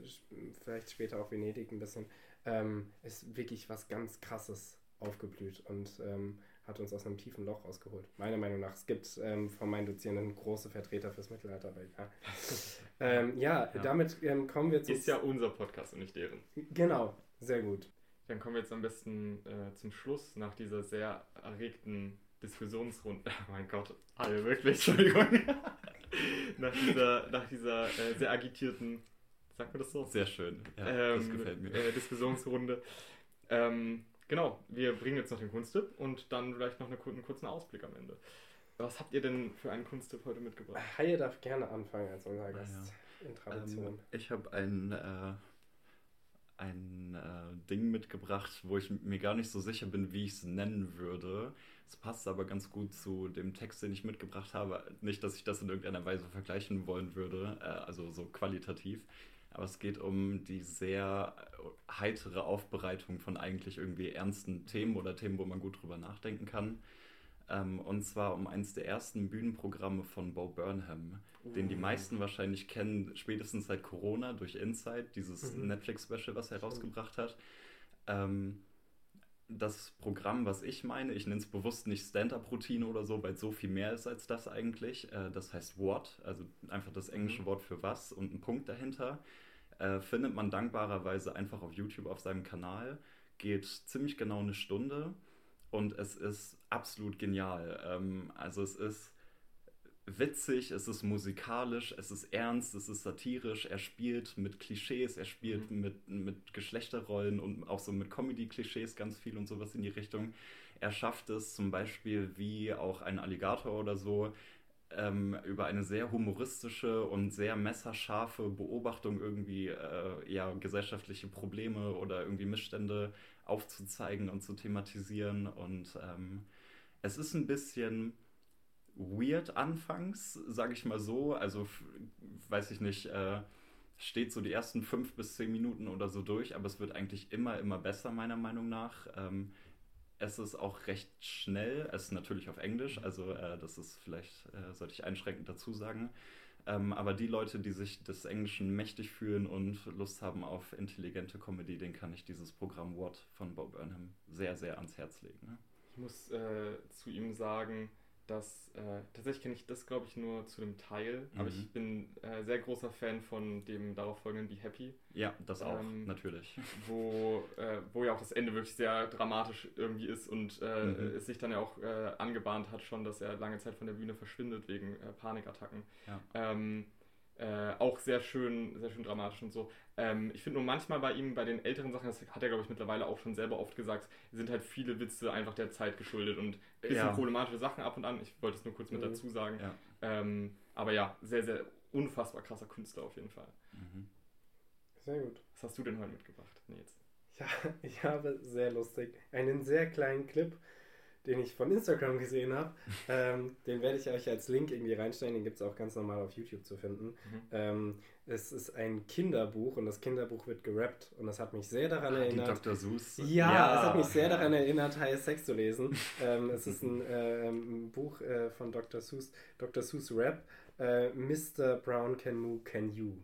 vielleicht später auch Venedig ein bisschen, ähm, ist wirklich was ganz Krasses aufgeblüht und ähm, hat uns aus einem tiefen Loch rausgeholt. Meiner Meinung nach. Es gibt ähm, von meinen Dozierenden große Vertreter fürs Mittelalter, aber ja. ähm, ja, ja, damit ähm, kommen wir zu. Ist ja unser Podcast und nicht deren. Genau, sehr gut. Dann kommen wir jetzt am besten äh, zum Schluss nach dieser sehr erregten Diskussionsrunde. Oh mein Gott, alle wirklich, Entschuldigung. nach dieser, nach dieser äh, sehr agitierten, sagt man das so? Sehr schön, ja, ähm, das gefällt mir. Äh, Diskussionsrunde. Ähm, genau, wir bringen jetzt noch den Kunsttipp und dann vielleicht noch eine, einen kurzen Ausblick am Ende. Was habt ihr denn für einen Kunsttipp heute mitgebracht? Haie darf gerne anfangen als unser Gast ah, ja. in Tradition. Ähm, ich habe ein, äh, ein äh, Ding mitgebracht, wo ich mir gar nicht so sicher bin, wie ich es nennen würde. Es passt aber ganz gut zu dem Text, den ich mitgebracht habe. Nicht, dass ich das in irgendeiner Weise vergleichen wollen würde, äh, also so qualitativ. Aber es geht um die sehr äh, heitere Aufbereitung von eigentlich irgendwie ernsten Themen oder Themen, wo man gut drüber nachdenken kann. Ähm, und zwar um eines der ersten Bühnenprogramme von Bo Burnham, uh. den die uh. meisten wahrscheinlich kennen, spätestens seit Corona durch Inside, dieses mhm. Netflix-Special, was er rausgebracht hat. Ähm, das Programm, was ich meine, ich nenne es bewusst nicht Stand-up-Routine oder so, weil es so viel mehr ist als das eigentlich. Äh, das heißt What, also einfach das englische mhm. Wort für was und ein Punkt dahinter. Äh, findet man dankbarerweise einfach auf YouTube auf seinem Kanal. Geht ziemlich genau eine Stunde und es ist absolut genial. Ähm, also es ist witzig, es ist musikalisch, es ist ernst, es ist satirisch, er spielt mit Klischees, er spielt mhm. mit, mit Geschlechterrollen und auch so mit Comedy-Klischees ganz viel und sowas in die Richtung. Er schafft es zum Beispiel wie auch ein Alligator oder so, ähm, über eine sehr humoristische und sehr messerscharfe Beobachtung irgendwie äh, ja, gesellschaftliche Probleme oder irgendwie Missstände aufzuzeigen und zu thematisieren. Und ähm, es ist ein bisschen weird anfangs, sage ich mal so. Also, weiß ich nicht, äh, steht so die ersten fünf bis zehn Minuten oder so durch, aber es wird eigentlich immer, immer besser, meiner Meinung nach. Ähm, es ist auch recht schnell, es ist natürlich auf Englisch, also äh, das ist vielleicht, äh, sollte ich einschränkend dazu sagen. Ähm, aber die Leute, die sich des Englischen mächtig fühlen und Lust haben auf intelligente Comedy, denen kann ich dieses Programm What von Bob Burnham sehr, sehr ans Herz legen. Ne? Ich muss äh, zu ihm sagen, das, äh, tatsächlich kenne ich das, glaube ich, nur zu dem Teil, aber Mhm. ich bin äh, sehr großer Fan von dem darauf folgenden Be Happy, Ja, das auch, Ähm, natürlich. wo, äh, wo ja auch das Ende wirklich sehr dramatisch irgendwie ist und äh, Mhm. es sich dann ja auch äh, angebahnt hat schon, dass er lange Zeit von der Bühne verschwindet wegen äh, Panikattacken. Ja. Ähm, äh, auch sehr schön, sehr schön dramatisch und so. Ähm, ich finde nur manchmal bei ihm, bei den älteren Sachen, das hat er, glaube ich, mittlerweile auch schon selber oft gesagt, sind halt viele Witze einfach der Zeit geschuldet und ein bisschen Ja. problematische Sachen ab und an. Ich wollte es nur kurz mit Mhm. dazu sagen. Ja. Ähm, aber ja, sehr, sehr unfassbar krasser Künstler auf jeden Fall. Mhm. Sehr gut. Was hast du denn heute mitgebracht, Nils? Ja, ich habe sehr lustig einen sehr kleinen Clip, den ich von Instagram gesehen habe. ähm, den werde ich euch als Link irgendwie reinstellen. Den gibt es auch ganz normal auf YouTube zu finden. Mhm. Ähm, es ist ein Kinderbuch und das Kinderbuch wird gerappt und das hat mich sehr daran Ah, die erinnert. Dr. Seuss. Ja, es hat mich sehr daran erinnert, High Sex zu lesen. ähm, es ist ein, äh, ein Buch äh, von Dr. Seuss, Dr. Seuss Rap, äh, Mr. Brown Can Moo Can You.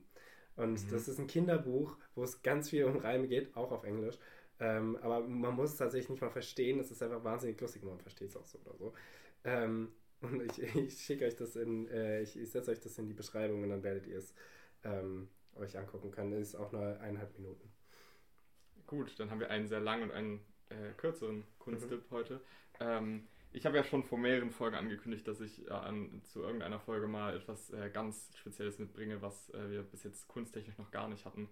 Und Mhm. das ist ein Kinderbuch, wo es ganz viel um Reime geht, auch auf Englisch. Ähm, aber man muss es tatsächlich nicht mal verstehen, es ist einfach wahnsinnig lustig, man versteht es auch so oder so. Ähm, und ich, ich schicke euch das in, äh, ich, ich setze euch das in die Beschreibung und dann werdet ihr es ähm, euch angucken können. Es ist auch nur eineinhalb Minuten. Gut, dann haben wir einen sehr langen und einen äh, kürzeren Kunsttipp Mhm. heute. Ähm, ich habe ja schon vor mehreren Folgen angekündigt, dass ich äh, an, zu irgendeiner Folge mal etwas äh, ganz Spezielles mitbringe, was äh, wir bis jetzt kunsttechnisch noch gar nicht hatten.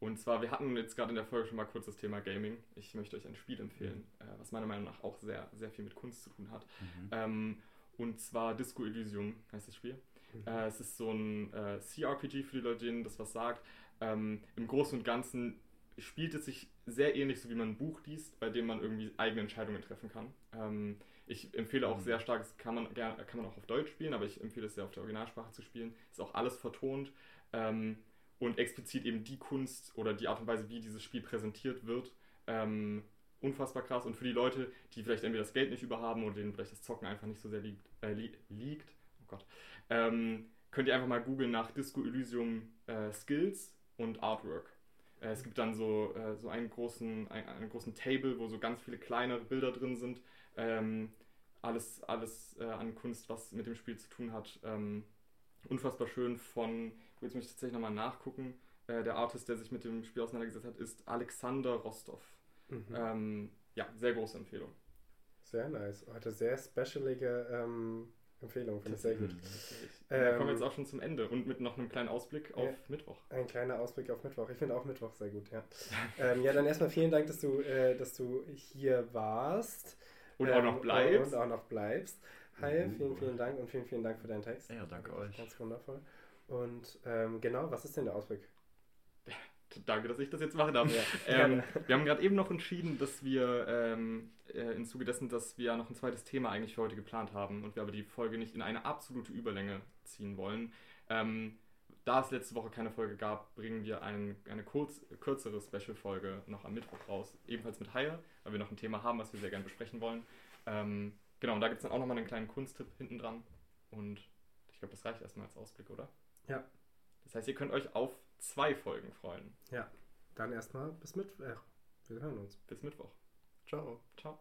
Und zwar, wir hatten jetzt gerade in der Folge schon mal kurz das Thema Gaming. Ich möchte euch ein Spiel empfehlen, äh, was meiner Meinung nach auch sehr, sehr viel mit Kunst zu tun hat. Mhm. Ähm, und zwar Disco Elysium heißt das Spiel. Äh, es ist so ein äh, CRPG für die Leute, denen das was sagt. Ähm, Im Großen und Ganzen spielt es sich sehr ähnlich, so wie man ein Buch liest, bei dem man irgendwie eigene Entscheidungen treffen kann. Ähm, ich empfehle auch Mhm. sehr stark, das kann man, kann man auch auf Deutsch spielen, aber ich empfehle es sehr auf der Originalsprache zu spielen. Ist auch alles vertont ähm, und explizit eben die Kunst oder die Art und Weise, wie dieses Spiel präsentiert wird. Ähm, unfassbar krass und für die Leute, die vielleicht entweder das Geld nicht überhaben oder denen vielleicht das Zocken einfach nicht so sehr liegt, äh, li liegt oh Gott, ähm, könnt ihr einfach mal googeln nach Disco Elysium äh, Skills und Artwork. Äh, es gibt dann so, äh, so einen, großen, ein, einen großen Table, wo so ganz viele kleine Bilder drin sind. Ähm, alles alles äh, an Kunst, was mit dem Spiel zu tun hat. Ähm, unfassbar schön von, jetzt möchte ich tatsächlich nochmal nachgucken, äh, der Artist, der sich mit dem Spiel auseinandergesetzt hat, ist Alexander Rostov. Mhm. Ähm, ja, sehr große Empfehlung. Sehr nice. Heute sehr specialige ähm, Empfehlung, finde ich sehr gut. Mhm. Wir Ähm, kommen jetzt auch schon zum Ende und mit noch einem kleinen Ausblick auf Ja. Mittwoch. Ein kleiner Ausblick auf Mittwoch. Ich finde auch Mittwoch sehr gut, ja. ähm, ja, dann erstmal vielen Dank, dass du, äh, dass du hier warst. Und Ähm, auch noch bleibst. Und auch noch bleibst. Hi, Uh. vielen, vielen Dank und vielen, vielen Dank für deinen Text. Ja, danke euch. Ganz wundervoll. Und ähm, genau, was ist denn der Ausblick? Danke, dass ich das jetzt machen darf. Ja, Ähm, wir haben gerade eben noch entschieden, dass wir ähm, äh, im Zuge dessen, dass wir noch ein zweites Thema eigentlich für heute geplant haben und wir aber die Folge nicht in eine absolute Überlänge ziehen wollen. Ähm, da es letzte Woche keine Folge gab, bringen wir ein, eine kurz, kürzere Special-Folge noch am Mittwoch raus. Ebenfalls mit Haie, weil wir noch ein Thema haben, was wir sehr gerne besprechen wollen. Ähm, genau, und da gibt es dann auch nochmal einen kleinen Kunsttipp hinten dran. Und ich glaube, das reicht erstmal als Ausblick, oder? Ja. Das heißt, ihr könnt euch auf zwei Folgen freuen. Dann erstmal bis Mittwoch. Äh, wir hören uns. Bis Mittwoch. Ciao. Ciao.